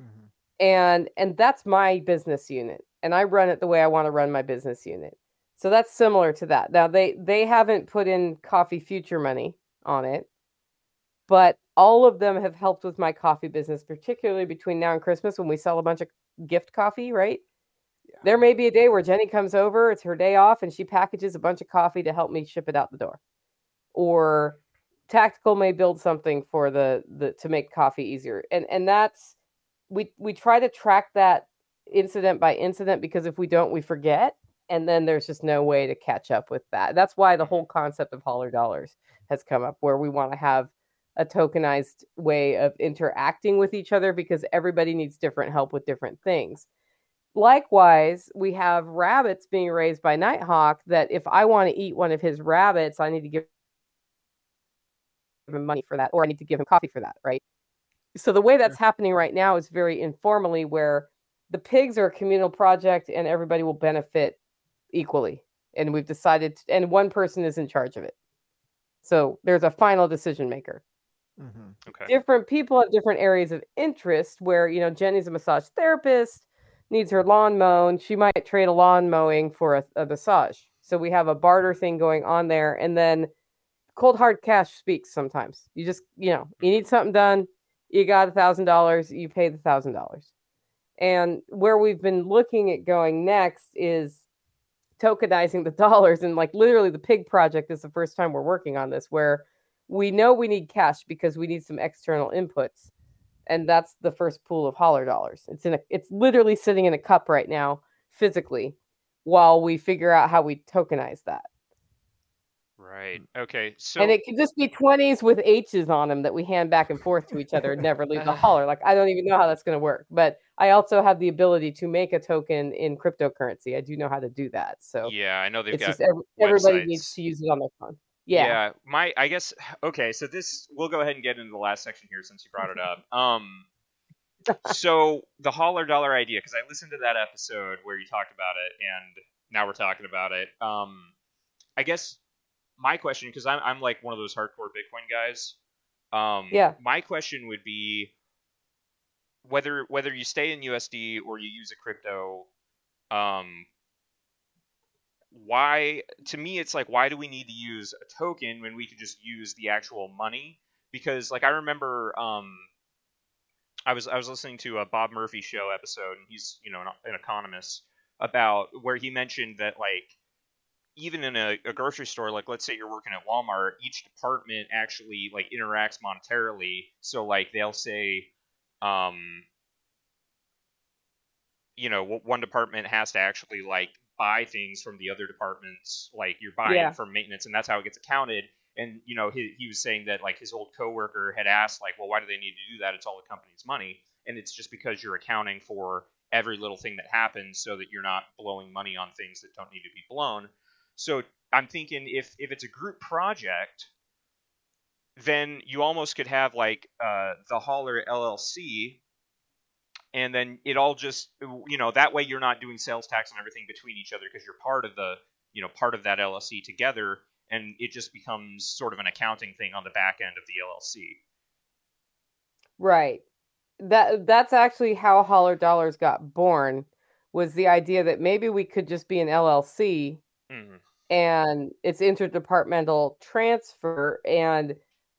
Mhm. and and that's my business unit and i run it the way i want to run my business unit so that's similar to that now they they haven't put in coffee future money on it. But all of them have helped with my coffee business particularly between now and christmas when we sell a bunch of gift coffee right? Yeah. there may be a day where jenny comes over it's her day off and she packages a bunch of coffee to help me ship it out the door. Or tactical may build something for the the to make coffee easier. And and that's we we try to track that incident by incident because if we don't we forget and then there's just no way to catch up with that. That's why the whole mm-hmm. concept of holler dollars has come up where we want to have a tokenized way of interacting with each other because everybody needs different help with different things. Likewise we have rabbits being raised by nighthawk that if i want to eat one of his rabbits i need to give him money for that or i need to give him coffee for that right? So the way that's happening right now is very informally where the pigs are a communal project and everybody will benefit equally and we've decided and one person is in charge of it. So there's a final decision maker. Mhm. Okay. different people have different areas of interest where you know jenny's a massage therapist needs her lawn mown she might trade a lawn mowing for a, a massage. So we have a barter thing going on there and then cold hard cash speaks sometimes. You just you know you need something done you got a thousand dollars you pay the thousand dollars. And where we've been looking at going next is tokenizing the dollars and like literally the pig project is the first time we're working on this where we know we need cash because we need some external inputs and that's the first pool of holler dollars. It's in a it's literally sitting in a cup right now physically while we figure out how we tokenize that Right. Okay. So and it could just be 20s with h's on them that we hand back and forth to each other and never leave the holler like i don't even know how that's going to work but i also have the ability to make a token in cryptocurrency i do know how to do that so yeah, I know they've it's got just every, everybody needs to use it on their phone yeah, my I guess okay, so this we'll go ahead and get into the last section here since you brought it up. Um so the holler dollar idea cuz I listened to that episode where you talked about it and now we're talking about it. Um I guess my question cuz I'm I'm like one of those hardcore Bitcoin guys. Um Yeah. my question would be whether whether you stay in USD or you use a crypto um why to me it's like why do we need to use a token when we could just use the actual money because like i remember um i was i was listening to a bob murphy show episode and he's you know an, an economist about where he mentioned that like even in a, a grocery store like let's say you're working at walmart each department actually like interacts monetarily. So like they'll say um you know one department has to actually like buy things from the other departments like you're buying Yeah. for maintenance and that's how it gets accounted. And you know he, he was saying that like his old coworker had asked like well why do they need to do that? It's all the company's money. And it's just because you're accounting for every little thing that happens so that you're not blowing money on things that don't need to be blown so i'm thinking if if it's a group project then you almost could have like uh, the Holler llc and then it all just you know that way you're not doing sales tax and everything between each other because you're part of the you know part of that llc together and it just becomes sort of an accounting thing on the back end of the llc Right. That that's actually how Holler Dollars got born was the idea that maybe we could just be an LLC Mhm. and it's interdepartmental transfer and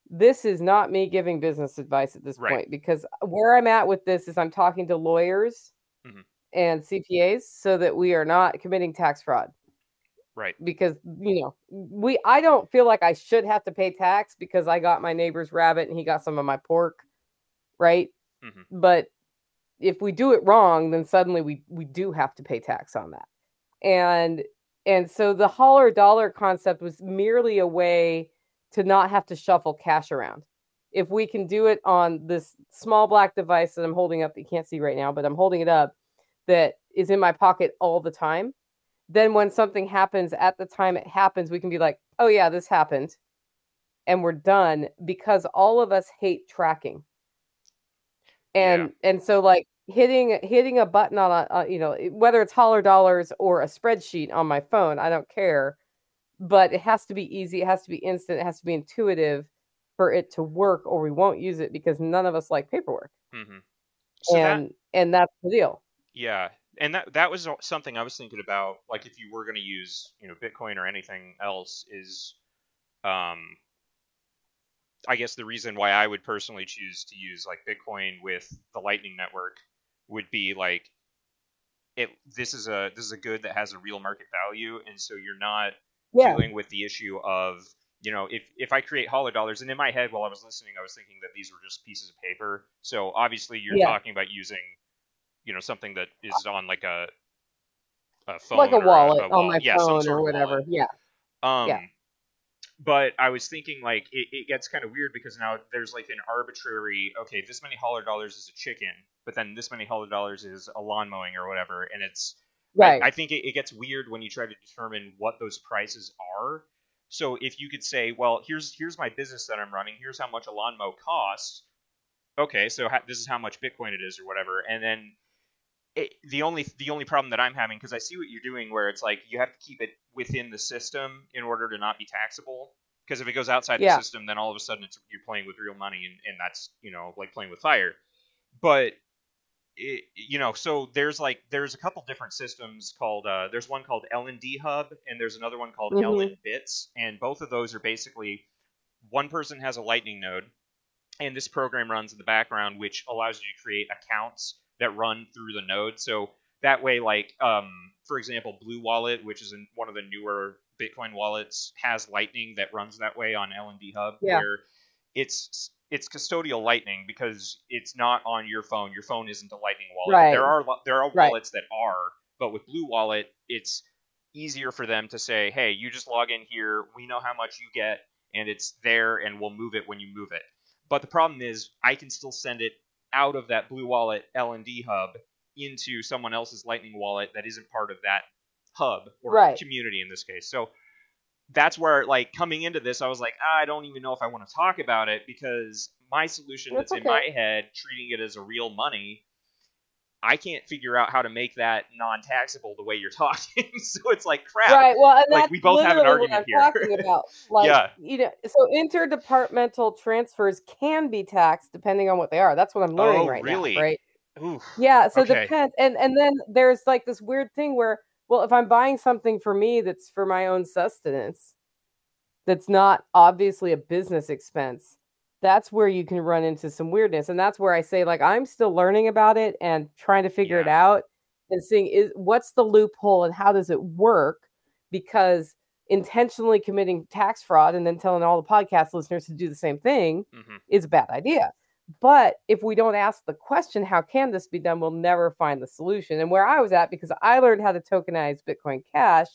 this is not me giving business advice at this Right. point because where I'm at with this is I'm talking to lawyers Mhm. and CPAs so that we are not committing tax fraud. Right. because you know we I don't feel like I should have to pay tax because I got my neighbor's rabbit and he got some of my pork, right? Mhm. But if we do it wrong, then suddenly we we do have to pay tax on that. And and so the holler dollar concept was merely a way to not have to shuffle cash around. If we can do it on this small black device that I'm holding up that you can't see right now, but I'm holding it up that is in my pocket all the time, then when something happens at the time it happens, we can be like, oh yeah, this happened. And we're done because all of us hate tracking. And and so like hitting hitting a button on a, uh, you know whether it's holler dollars or a spreadsheet on my phone, I don't care, but it has to be easy, it has to be instant, it has to be intuitive for it to work or we won't use it because none of us like paperwork. hmm So that, and and that's the deal. Yeah, and that that was something I was thinking about. Like, if you were going to use, you know, Bitcoin or anything else, is, um, I guess the reason why I would personally choose to use like Bitcoin with the Lightning Network would be like, it. This is a this is a good that has a real market value, and so you're not Yeah. dealing with the issue of you know if if I create holler dollars and in my head while I was listening I was thinking that these were just pieces of paper so obviously you're Yeah. talking about using you know something that is on like a a phone Like a wallet a on wall- my yeah, phone or whatever. wallet. Yeah. um Yeah. But I was thinking like it, it gets kind of weird because now there's like an arbitrary okay this many holler dollars is a chicken but then this many holler dollars is a lawn mowing or whatever and it's I- Right. I, think it, it gets weird when you try to determine what those prices are. So if you could say, well, here's here's my business that I'm running. Here's how much a lawn mow costs. Okay, so ha- this is how much Bitcoin it is, or whatever. And then it, the only the only problem that I'm having because I see what you're doing, where it's like you have to keep it within the system in order to not be taxable. Because if it goes outside Yeah. the system, then all of a sudden it's you're playing with real money, and, and that's you know like playing with fire. But it, you know, so there's like there's a couple different systems called uh, there's one called LND Hub and there's another one called Mhm. LN Bits, and both of those are basically one person has a Lightning node, and this program runs in the background, which allows you to create accounts that run through the node. So that way, like um, for example, Blue Wallet, which is in one of the newer Bitcoin wallets, has Lightning that runs that way on LND Hub, Yeah. where it's it's custodial Lightning because it's not on your phone. Your phone isn't a Lightning wallet. Right. There are there are Right. wallets that are, but with Blue Wallet, it's easier for them to say, "Hey, you just log in here. We know how much you get, and it's there, and we'll move it when you move it." But the problem is, I can still send it out of that Blue Wallet LND hub into someone else's Lightning wallet that isn't part of that hub or Right. community in this case. So that's where like coming into this i was like ah, i don't even know if i want to talk about it because my solution That's that's in my head treating it as a real money i can't figure out how to make that non-taxable the way you're talking so it's like crap Right. Well, and Like, that's we both have an argument I'm here. talking about. Like, Yeah. you know, so interdepartmental transfers can be taxed depending on what they are. That's what I'm learning Oh, right really? now. Right. Oof. Yeah. So Okay. depends, and and then there's like this weird thing where, well, if I'm buying something for me that's for my own sustenance, that's not obviously a business expense. That's where you can run into some weirdness, and that's where I say like I'm still learning about it and trying to figure it out and seeing is what's the loophole and how does it work because intentionally committing tax fraud and then telling all the podcast listeners to do the same thing Mhm. is a bad idea. But if we don't ask the question, how can this be done, we'll never find the solution. And where I was at, because I learned how to tokenize Bitcoin Cash,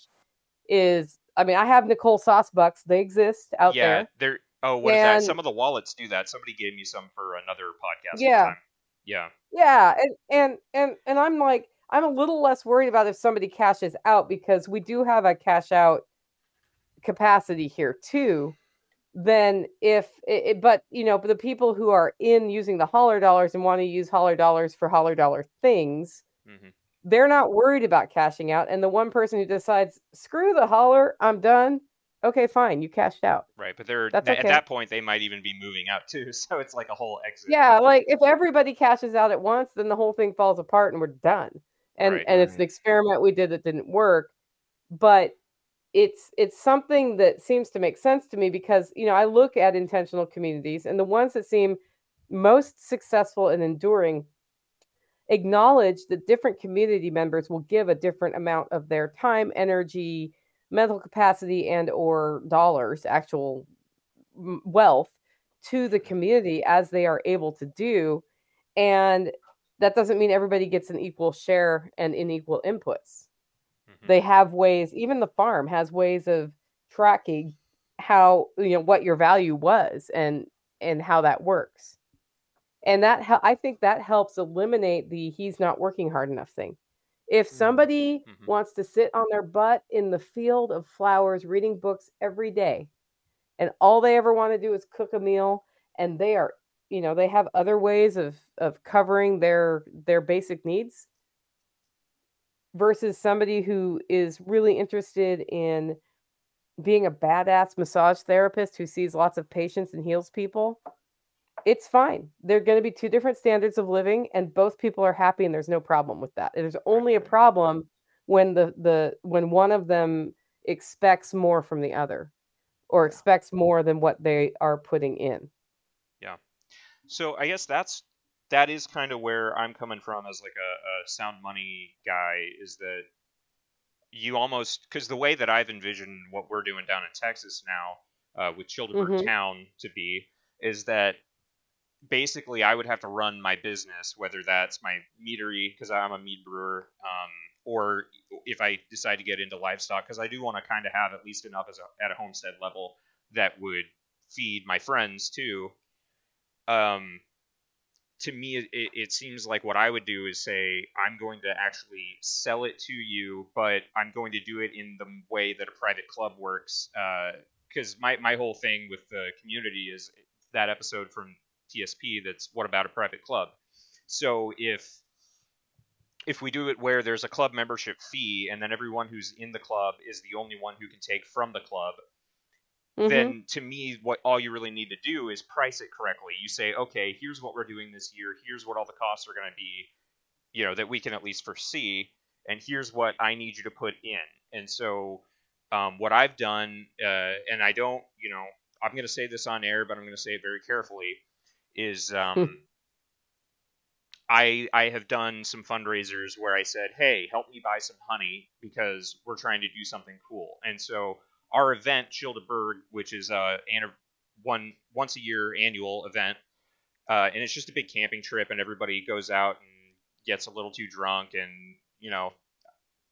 is I mean, I have Nicole Sauce Bucks. They exist out there. yeah there. there oh what is that some of the wallets do that somebody gave me some for another podcast Yeah. time. yeah Yeah, and and and and I'm like, I'm a little less worried about if somebody cashes out because we do have a cash out capacity here too. Then if it, but you know, but the people who are in using the holler dollars and want to use holler dollars for holler dollar things, hmm they're not worried about cashing out. And the one person who decides, screw the holler, I'm done. Okay, fine, you cashed out. right but they're That's th- okay. at that point they might even be moving out too so it's like a whole exit Yeah, like if everybody cashes out at once, then the whole thing falls apart and we're done. And Right. and it's an experiment we did that didn't work, but it's it's something that seems to make sense to me because you know I look at intentional communities and the ones that seem most successful and enduring acknowledge that different community members will give a different amount of their time, energy, mental capacity and or dollars, actual wealth to the community as they are able to do. And that doesn't mean everybody gets an equal share and in equal inputs. Mm-hmm. They have ways, even the farm has ways of tracking how you know what your value was and and how that works and that i think that helps eliminate the he's not working hard enough thing if mm-hmm. somebody mm-hmm. wants to sit on their butt in the field of flowers reading books every day and all they ever want to do is cook a meal and they are you know they have other ways of of covering their their basic needs versus somebody who is really interested in being a badass massage therapist who sees lots of patients and heals people, it's fine. There are going to be two different standards of living, and both people are happy, and there's no problem with that. There's only a problem when the the when one of them expects more from the other, or expects more than what they are putting in. Yeah. So I guess that's that is kind of where I'm coming from as like a, a sound money guy is that you almost because the way that I've envisioned what we're doing down in Texas now uh, with Childeberg mm-hmm. Town to be is that basically I would have to run my business, whether that's my meadery because I'm a mead brewer, um, or if I decide to get into livestock because I do want to kind of have at least enough as a, at a homestead level that would feed my friends too. Um, to me, it, it, seems like what I would do is say, I'm going to actually sell it to you, but I'm going to do it in the way that a private club works. Because uh, my, my whole thing with the community is that episode from TSP that's what about a private club. So if if we do it where there's a club membership fee and then everyone who's in the club is the only one who can take from the club, mm-hmm. then to me, what all you really need to do is price it correctly. You say, okay, here's what we're doing this year. Here's what all the costs are going to be, you know, that we can at least foresee. And here's what I need you to put in. And so, um, what I've done, uh, and I don't, you know, I'm going to say this on air, but I'm going to say it very carefully, is um, hmm. I I have done some fundraisers where I said, "Hey, help me buy some honey because we're trying to do something cool." And so our event, Childeberg, which is a one once a year annual event, uh, and it's just a big camping trip, and everybody goes out and gets a little too drunk, and you know,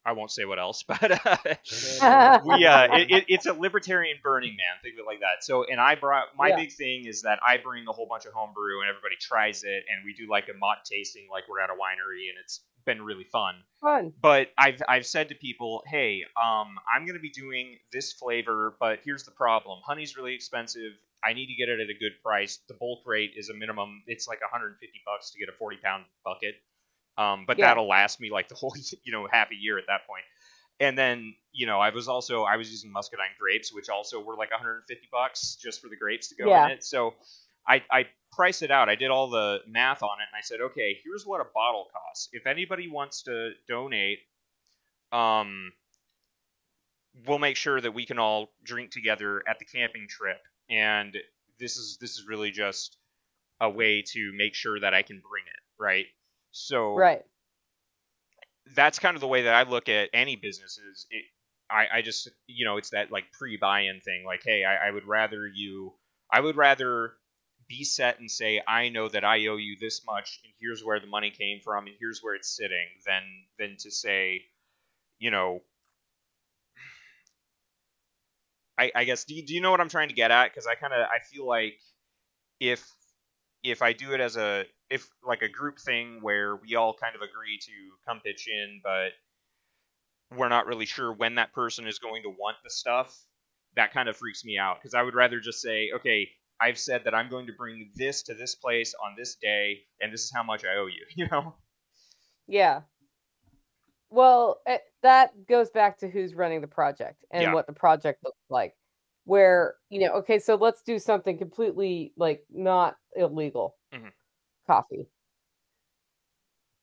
I won't say what else, but uh, we uh, it, it, it's a libertarian Burning Man, think of it like that. So, and I brought my yeah. big thing is that I bring a whole bunch of homebrew, and everybody tries it, and we do like a malt tasting, like we're at a winery, and it's been really fun. Fun. But I've I've said to people, hey, um, I'm going to be doing this flavor, but here's the problem: honey's really expensive. I need to get it at a good price. The bulk rate is a minimum. It's like 150 bucks to get a 40 pound bucket. Um, but yeah. that'll last me like the whole you know half a year at that point. And then you know I was also I was using muscadine grapes, which also were like 150 bucks just for the grapes to go yeah. in it. So I, I priced it out. I did all the math on it, and I said, okay, here's what a bottle costs. If anybody wants to donate, um, we'll make sure that we can all drink together at the camping trip. And this is this is really just a way to make sure that I can bring it, right? So right. That's kind of the way that I look at any businesses. It, I, I just you know it's that like pre-buy-in thing. Like, hey, I, I would rather you, I would rather be set and say, I know that I owe you this much, and here's where the money came from, and here's where it's sitting, than than to say, you know, I, I guess do you, do you know what I'm trying to get at? Because I kind of I feel like if if I do it as a if like a group thing where we all kind of agree to come pitch in, but we're not really sure when that person is going to want the stuff, that kind of freaks me out because I would rather just say, okay, I've said that I'm going to bring this to this place on this day, and this is how much I owe you. You know? Yeah. Well, it, that goes back to who's running the project and yeah. what the project looks like. Where you know, okay, so let's do something completely like not illegal. Mm-hmm. Coffee.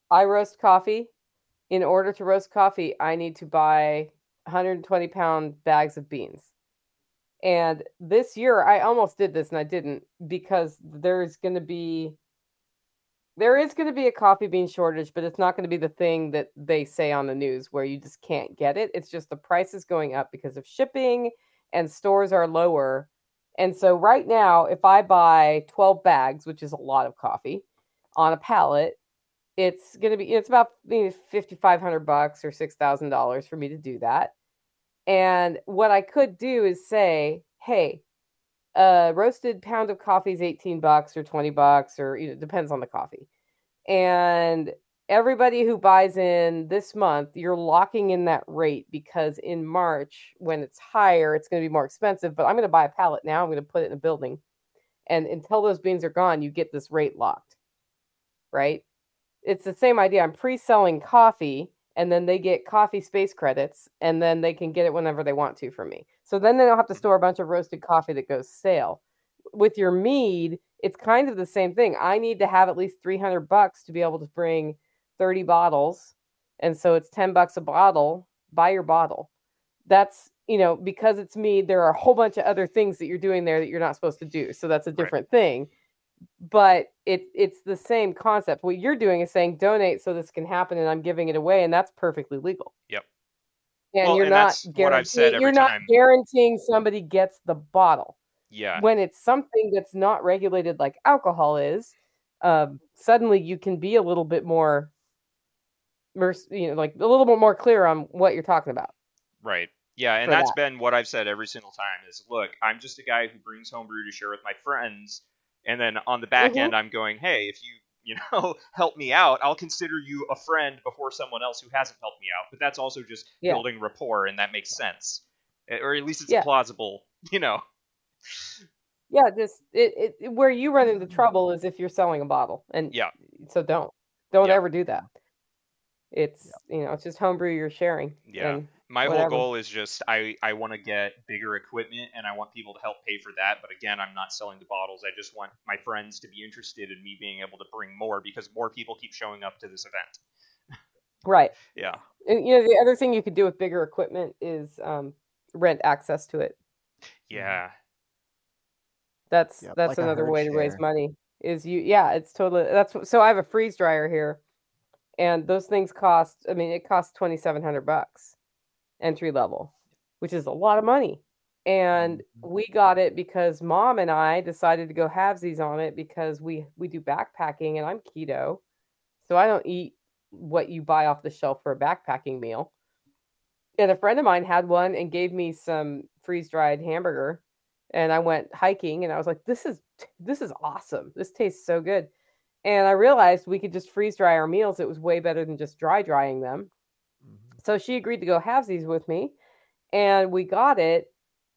I roast coffee. In order to roast coffee, I need to buy 120 pound bags of beans and this year, I almost did this and I didn't because there's going to be there is going to be a coffee bean shortage, but it's not going to be the thing that they say on the news where you just can't get it. It's just the price is going up because of shipping and stores are lower. And so right now, if I buy 12 bags, which is a lot of coffee on a pallet, it's going to be it's about maybe 5500 bucks or $6,000 for me to do that. And what I could do is say, "Hey, a roasted pound of coffee is 18 bucks or 20 bucks or you know depends on the coffee. And everybody who buys in this month you're locking in that rate because in march when it's higher it's going to be more expensive but i'm going to buy a pallet now i'm going to put it in a building. And until those beans are gone you get this rate locked right it's the same idea i'm pre-selling coffee and then they get coffee space credits and then they can get it whenever they want to from me. So then they don't have to mm-hmm. store a bunch of roasted coffee that goes stale. With your mead, it's kind of the same thing. I need to have at least 300 bucks to be able to bring 30 bottles. And so it's 10 bucks a bottle. Buy your bottle. That's, you know, because it's mead, there are a whole bunch of other things that you're doing there that you're not supposed to do. So that's a different right. thing but it it's the same concept. What you're doing is saying donate so this can happen, and I'm giving it away, and that's perfectly legal. Yep. And well, you're and not guaranteeing you're not time. guaranteeing somebody gets the bottle. Yeah. When it's something that's not regulated like alcohol is, um, suddenly you can be a little bit more, you know, like a little bit more clear on what you're talking about. Right. Yeah, and that's that. been what I've said every single time is look, I'm just a guy who brings homebrew to share with my friends and then on the back mm-hmm. end i'm going hey if you you know help me out i'll consider you a friend before someone else who hasn't helped me out but that's also just yeah. building rapport and that makes sense eh, or at least it's yeah. plausible you know yeah just it, it where you run into trouble is if you're selling a bottle and yeah so don't don't yeah. ever do that it's you know it's just homebrew you're sharing yeah my whatever. whole goal is just I I want to get bigger equipment and I want people to help pay for that. But again, I'm not selling the bottles. I just want my friends to be interested in me being able to bring more because more people keep showing up to this event. Right. yeah. And, you know, the other thing you could do with bigger equipment is um, rent access to it. Yeah. That's yep, that's like another way share. to raise money. Is you yeah, it's totally that's so I have a freeze dryer here and those things cost I mean it costs 2700 bucks entry level, which is a lot of money. And mm-hmm. we got it because mom and I decided to go halvesies on it because we we do backpacking and I'm keto. So I don't eat what you buy off the shelf for a backpacking meal. And a friend of mine had one and gave me some freeze-dried hamburger and I went hiking and I was like this is this is awesome. This tastes so good. And I realized we could just freeze dry our meals. It was way better than just dry drying them. So she agreed to go halvesies with me, and we got it.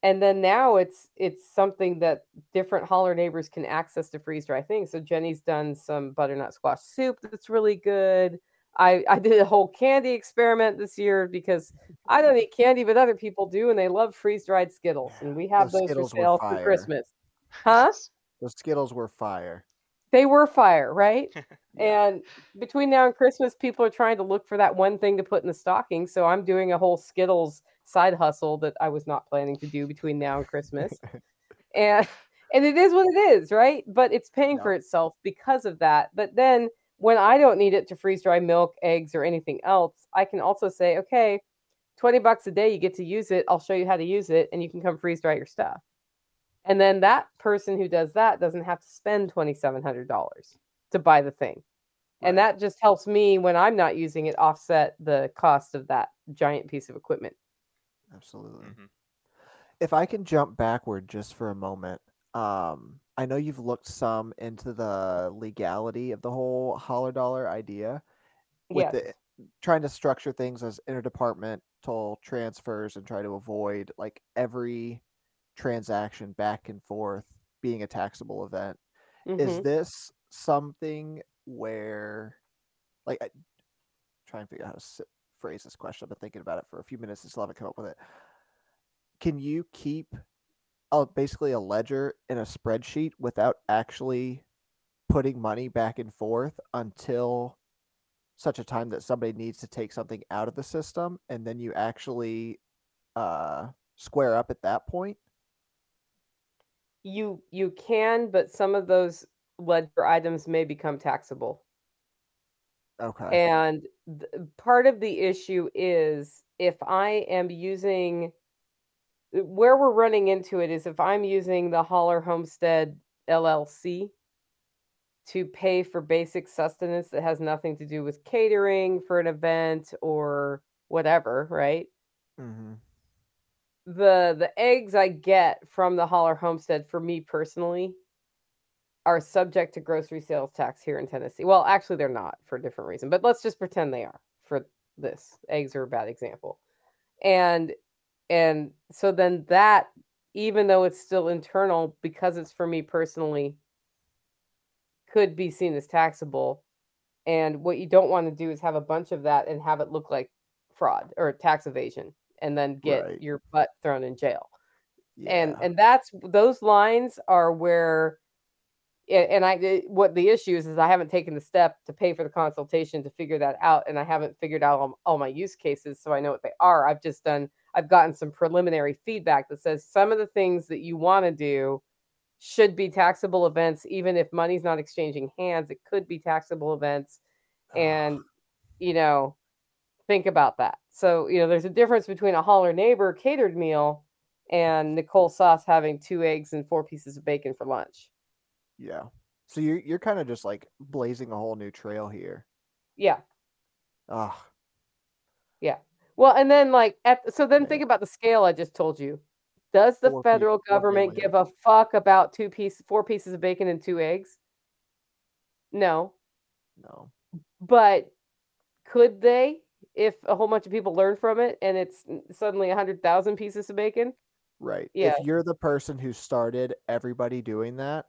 And then now it's it's something that different holler neighbors can access to freeze dry things. So Jenny's done some butternut squash soup that's really good. I, I did a whole candy experiment this year because I don't eat candy, but other people do, and they love freeze dried Skittles, and we have those, those for sale for Christmas. Huh? The Skittles were fire. They were fire, right? and between now and Christmas, people are trying to look for that one thing to put in the stocking. So I'm doing a whole Skittles side hustle that I was not planning to do between now and Christmas. and and it is what it is, right? But it's paying for itself because of that. But then when I don't need it to freeze dry milk, eggs, or anything else, I can also say, okay, 20 bucks a day, you get to use it. I'll show you how to use it, and you can come freeze dry your stuff. And then that person who does that doesn't have to spend $2,700 to buy the thing. Right. And that just helps me when I'm not using it offset the cost of that giant piece of equipment. Absolutely. Mm-hmm. If I can jump backward just for a moment, um, I know you've looked some into the legality of the whole holler dollar idea with yes. the trying to structure things as interdepartmental transfers and try to avoid like every transaction back and forth being a taxable event. Mm-hmm. Is this something where, like, I try and figure out how to phrase this question. I've been thinking about it for a few minutes and still haven't come up with it. Can you keep uh, basically a ledger in a spreadsheet without actually putting money back and forth until such a time that somebody needs to take something out of the system and then you actually uh, square up at that point you you can, but some of those ledger items may become taxable. Okay. And th- part of the issue is if I am using where we're running into it is if I'm using the Holler Homestead LLC to pay for basic sustenance that has nothing to do with catering for an event or whatever, right? hmm The the eggs I get from the Holler Homestead for me personally are subject to grocery sales tax here in Tennessee. Well, actually they're not for a different reason, but let's just pretend they are for this. Eggs are a bad example. And and so then that even though it's still internal because it's for me personally could be seen as taxable. And what you don't want to do is have a bunch of that and have it look like fraud or tax evasion and then get Right. your butt thrown in jail Yeah. and and that's those lines are where and I eh, what the issue is is I haven't taken the step to pay for the consultation to figure that out, and I haven't figured out all, all my use cases, so I know what they are. I've just done I've gotten some preliminary feedback that says some of the things that you want to do should be taxable events, even if money's not exchanging hands. It could be taxable events, and you know think about that. So you know there's a difference between a holler neighbor catered meal and Nicole Sauce having two eggs and four pieces of bacon for lunch. yeah. So you're you're kind of just like blazing a whole new trail here. Yeah. Ugh. Yeah. Well, and then like at so then think about the scale I just told you. Does the Four federal four government give a fuck about two pieces, four pieces of bacon and two eggs? No, No. but could they if a whole bunch of people learn from it and it's suddenly a hundred thousand pieces of bacon? Right. Yeah. If you're the person who started everybody doing that,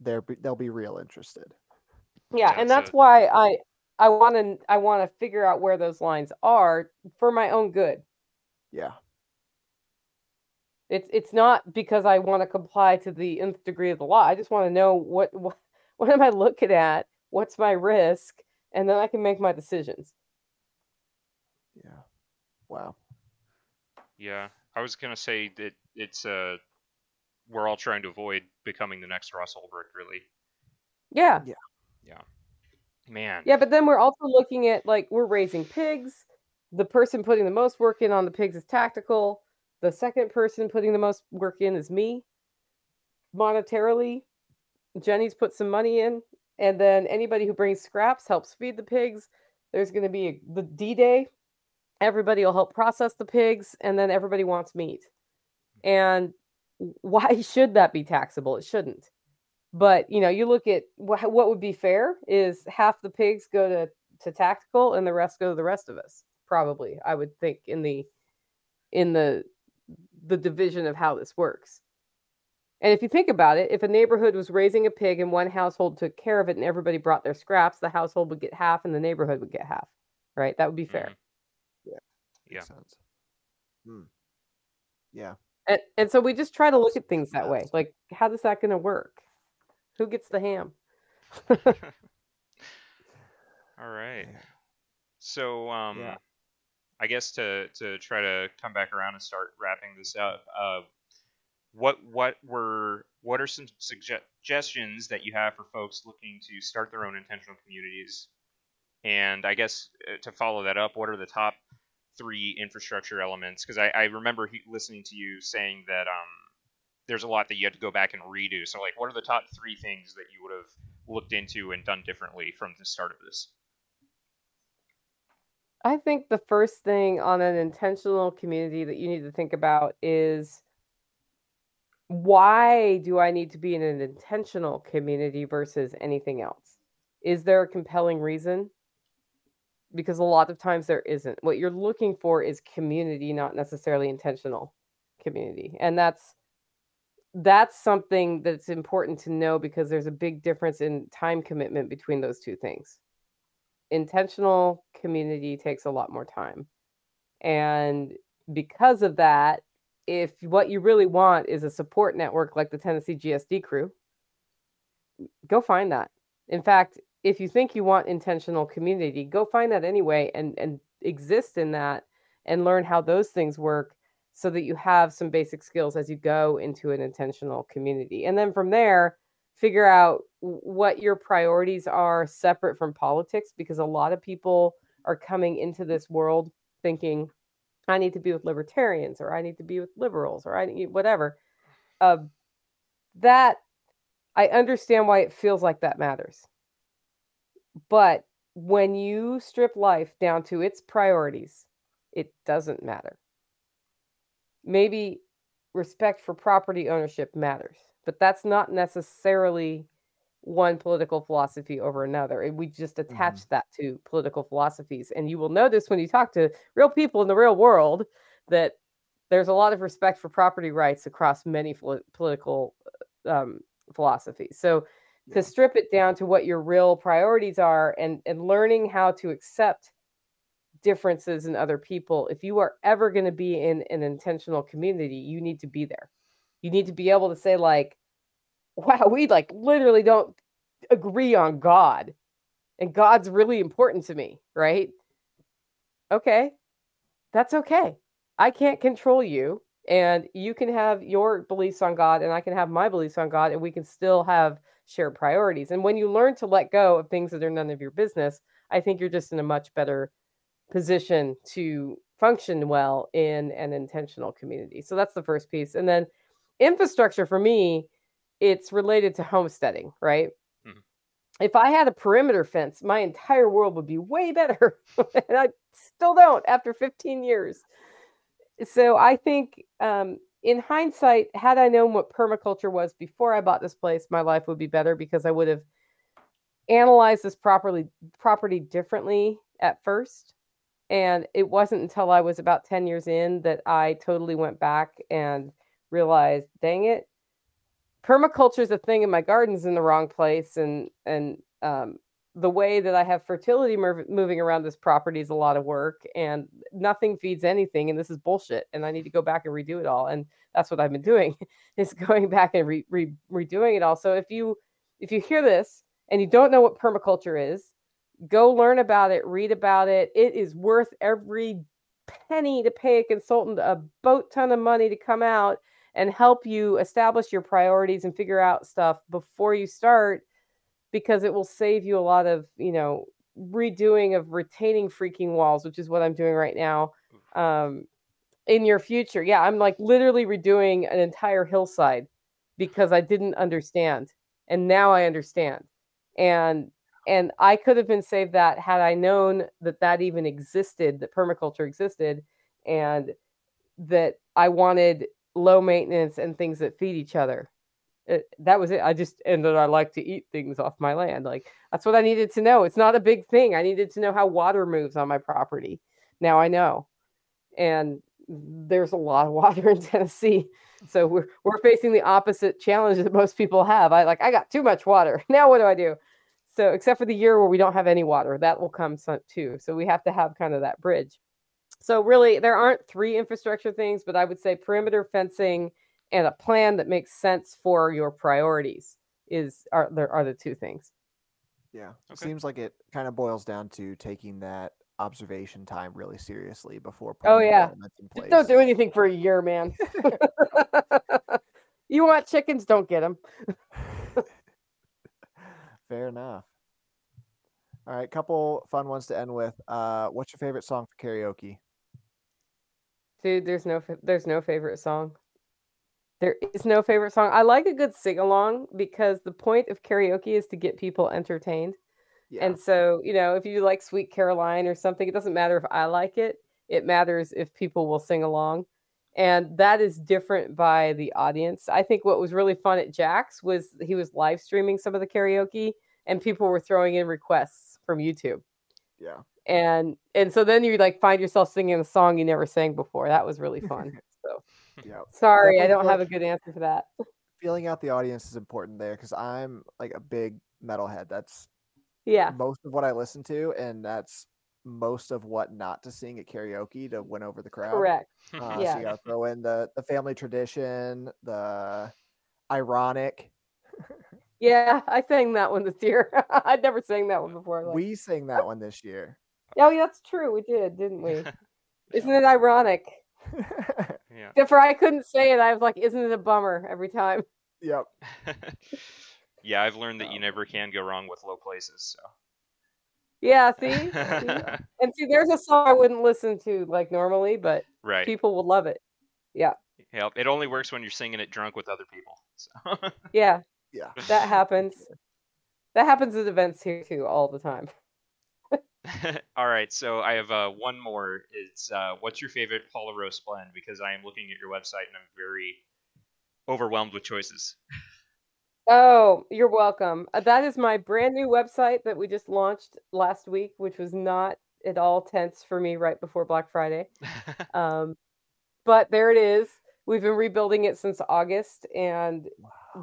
they're be- they'll be real interested. Yeah, Yeah, and so- that's why I I want to I want to figure out where those lines are for my own good. Yeah. It's it's not because I want to comply to the nth degree of the law. I just want to know what what what am I looking at? What's my risk? And then I can make my decisions. Yeah. Wow. Yeah, I was gonna say that it's uh, we're all trying to avoid becoming the next Ross Ulbricht, really. Yeah. Yeah. Yeah. Man. Yeah, but then we're also looking at like we're raising pigs. The person putting the most work in on the pigs is tactical. The second person putting the most work in is me. Monetarily, Jenny's put some money in, and then anybody who brings scraps helps feed the pigs. There's going to be a, the D Day. Everybody will help process the pigs, and then everybody wants meat. And why should that be taxable? It shouldn't. But you know, you look at wh- what would be fair is half the pigs go to to tactical, and the rest go to the rest of us. Probably, I would think in the in the the division of how this works. And if you think about it, if a neighborhood was raising a pig and one household took care of it and everybody brought their scraps, the household would get half and the neighborhood would get half. Right? That would be fair. Mm-hmm. Yeah. Sense. Hmm. Yeah. And, and so we just try to look at things that way. Yes. Like, how is that going to work? Who gets the ham? All right. So, um, Yeah. I guess to to try to come back around and start wrapping this up, uh, what what were what are some suggestions that you have for folks looking to start their own intentional communities? And I guess uh, to follow that up, what are the top three infrastructure elements? Because I, I remember he, listening to you saying that um, there's a lot that you had to go back and redo. So, like, what are the top three things that you would have looked into and done differently from the start of this? I think the first thing on an intentional community that you need to think about is why do I need to be in an intentional community versus anything else? Is there a compelling reason? Because a lot of times there isn't. What you're looking for is community, not necessarily intentional community. And that's that's something that's important to know because there's a big difference in time commitment between those two things intentional community takes a lot more time. And because of that, if what you really want is a support network like the Tennessee GSD crew, go find that. In fact, if you think you want intentional community, go find that anyway and and exist in that and learn how those things work so that you have some basic skills as you go into an intentional community. And then from there, figure out what your priorities are separate from politics because a lot of people are coming into this world thinking I need to be with libertarians or I need to be with liberals or I need whatever. Uh, that I understand why it feels like that matters. But when you strip life down to its priorities, it doesn't matter. Maybe respect for property ownership matters, but that's not necessarily one political philosophy over another. We just attach mm-hmm. that to political philosophies. And you will notice when you talk to real people in the real world that there's a lot of respect for property rights across many political um, philosophies. So yeah. to strip it down to what your real priorities are and, and learning how to accept differences in other people, if you are ever going to be in an intentional community, you need to be there. You need to be able to say, like, wow, we like literally don't agree on God. And God's really important to me, right? Okay. That's okay. I can't control you. And you can have your beliefs on God, and I can have my beliefs on God, and we can still have shared priorities. And when you learn to let go of things that are none of your business, I think you're just in a much better position to function well in an intentional community. So that's the first piece. And then infrastructure for me it's related to homesteading, right? Mm-hmm. If I had a perimeter fence, my entire world would be way better. and I still don't after 15 years. So I think um, in hindsight, had I known what permaculture was before I bought this place, my life would be better because I would have analyzed this properly property differently at first. And it wasn't until I was about 10 years in that I totally went back and realized, dang it, permaculture is a thing and my garden's in the wrong place and and um, the way that I have fertility mov- moving around this property is a lot of work and nothing feeds anything and this is bullshit and I need to go back and redo it all and that's what I've been doing is going back and re- re- redoing it all. So if you if you hear this and you don't know what permaculture is, go learn about it, read about it. It is worth every penny to pay a consultant a boat ton of money to come out and help you establish your priorities and figure out stuff before you start because it will save you a lot of you know redoing of retaining freaking walls which is what i'm doing right now um, in your future. Yeah i'm like literally redoing an entire hillside because i didn't understand and now i understand. And and i could have been saved that had i known that that even existed that permaculture existed and that i wanted low maintenance and things that feed each other. It, that was it. I just and that I like to eat things off my land. Like that's what I needed to know. It's not a big thing. I needed to know how water moves on my property. Now I know, and there's a lot of water in Tennessee, so we're we're facing the opposite challenge that most people have. I like I got too much water. Now what do I do? So except for the year where we don't have any water, that will come too. So we have to have kind of that bridge. So really, there aren't three infrastructure things, but I would say perimeter fencing and a plan that makes sense for your priorities is are there are the two things. Yeah, okay. seems like it kind of boils down to taking that observation time really seriously before oh yeah. don't do anything for a year man. You want chickens don't get them fair enough. All right couple fun ones to end with. Uh what's your favorite song for karaoke? Dude, there's no there's no favorite song. There is no favorite song. I like a good sing along because the point of karaoke is to get people entertained. Yeah. And so, you know, if you like Sweet Caroline or something, it doesn't matter if I like it. It matters if people will sing along. And that is different by the audience. I think what was really fun at Jack's was he was live streaming some of the karaoke and people were throwing in requests from YouTube. Yeah and and so then you like find yourself singing a song you never sang before. That was really fun. Yeah, sorry, I don't have a good answer for that. Feeling out the audience is important there because I'm like a big metalhead. That's yeah most of what I listen to, and that's most of what not to sing at karaoke to win over the crowd. Correct. Uh, yeah. So you gotta throw in the the family tradition, the ironic. yeah, I sang that one this year. I'd never sang that one before. Like... We sang that one this year. Oh, yeah, that's true. We did, didn't we? Isn't it ironic? Yeah. For I couldn't say it. I was like, "Isn't it a bummer?" Every time. Yep. Yeah, I've learned that you never can go wrong with low places. So. Yeah, see? see? And see, there's a song I wouldn't listen to like normally, but right. people will love it. Yeah. Yep. It only works when you're singing it drunk with other people. So. Yeah, Yeah. that happens. That happens at events here too all the time. All right, so I have uh, one more. It's uh, what's your favorite Holler Roast blend? Because I am looking at your website and I'm very overwhelmed with choices. Oh, you're welcome. Uh, That is my brand new website that we just launched last week, which was not at all tense for me right before Black Friday. Um, but there it is. We've been rebuilding it since August, and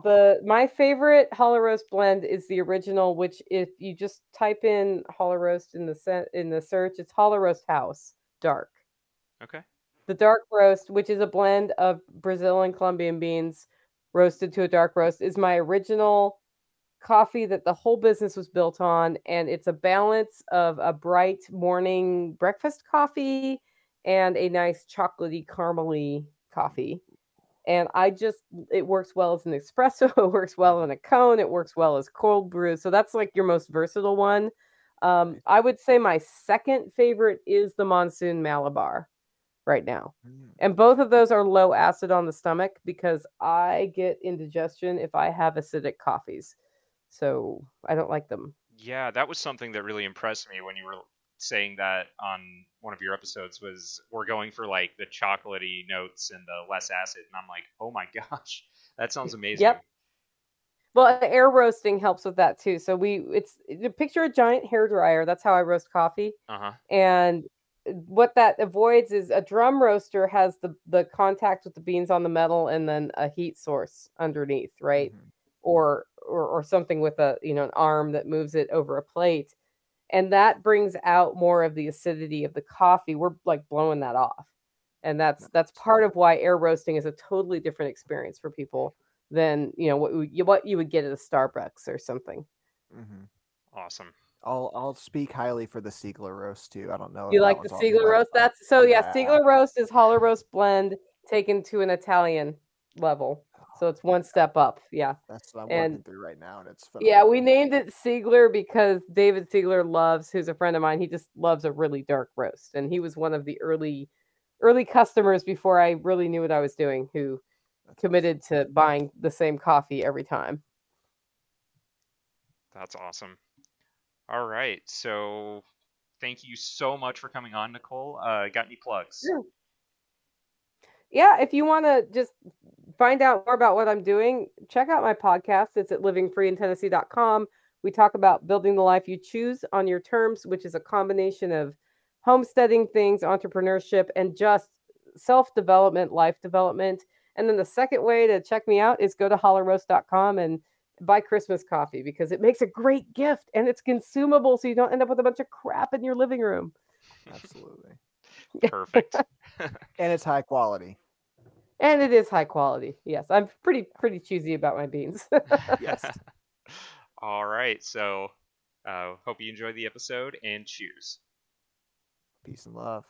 the my favorite Holler Roast blend is the original. Which, if you just type in Holler Roast in the se- in the search, it's Holler Roast house dark. okay. The dark roast, which is a blend of Brazil and Colombian beans roasted to a dark roast, is my original coffee that the whole business was built on. And it's a balance of a bright morning breakfast coffee and a nice chocolatey, caramely coffee. And I just, it works well as an espresso, it works well in a cone, it works well as cold brew. So that's like your most versatile one. Um, I would say my second favorite is the Monsoon Malabar right now. Mm. And both of those are low acid on the stomach because I get indigestion if I have acidic coffees. So I don't like them. Yeah, that was something that really impressed me when you were saying that on one of your episodes was we're going for like the chocolatey notes and the less acid and I'm like, "Oh my gosh. That sounds amazing." Yep. Well, air roasting helps with that too. So we it's the picture a giant hair dryer. That's how I roast coffee. Uh-huh. And what that avoids is a drum roaster has the the contact with the beans on the metal and then a heat source underneath, right? Mhm. or, or or something with a you know an arm that moves it over a plate and that brings out more of the acidity of the coffee we're like blowing that off and that's that's part of why air roasting is a totally different experience for people than you know what you, what you would get at a starbucks or something mm-hmm. Awesome. I'll I'll speak highly for the Siegler roast too. I don't know. you like the Siegler roast website. that's so yeah Yeah. Siegler roast is Holler Roast blend taken to an italian level so it's one step up yeah That's what I'm and- working through right now, and it's Yeah, we named it Siegler because David Siegler loves, who's a friend of mine, he just loves a really dark roast. And he was one of the early early customers before I really knew what I was doing who That's committed to buying the same coffee every time. That's awesome. All right. So thank you so much for coming on, Nicole. Uh, got any plugs? Sure. Yeah, if you want to just find out more about what I'm doing, check out my podcast. It's at livingfreeintennessee.com. We talk about building the life you choose on your terms, which is a combination of homesteading things, entrepreneurship, and just self development, life development. And then the second way to check me out is go to hollerroast.com and buy Christmas coffee because it makes a great gift and it's consumable so you don't end up with a bunch of crap in your living room. Absolutely, Perfect. and it's high quality. And it is high quality. Yes, I'm pretty pretty choosy about my beans. Yes. All right. So uh, hope you enjoyed the episode and cheers. Peace and love.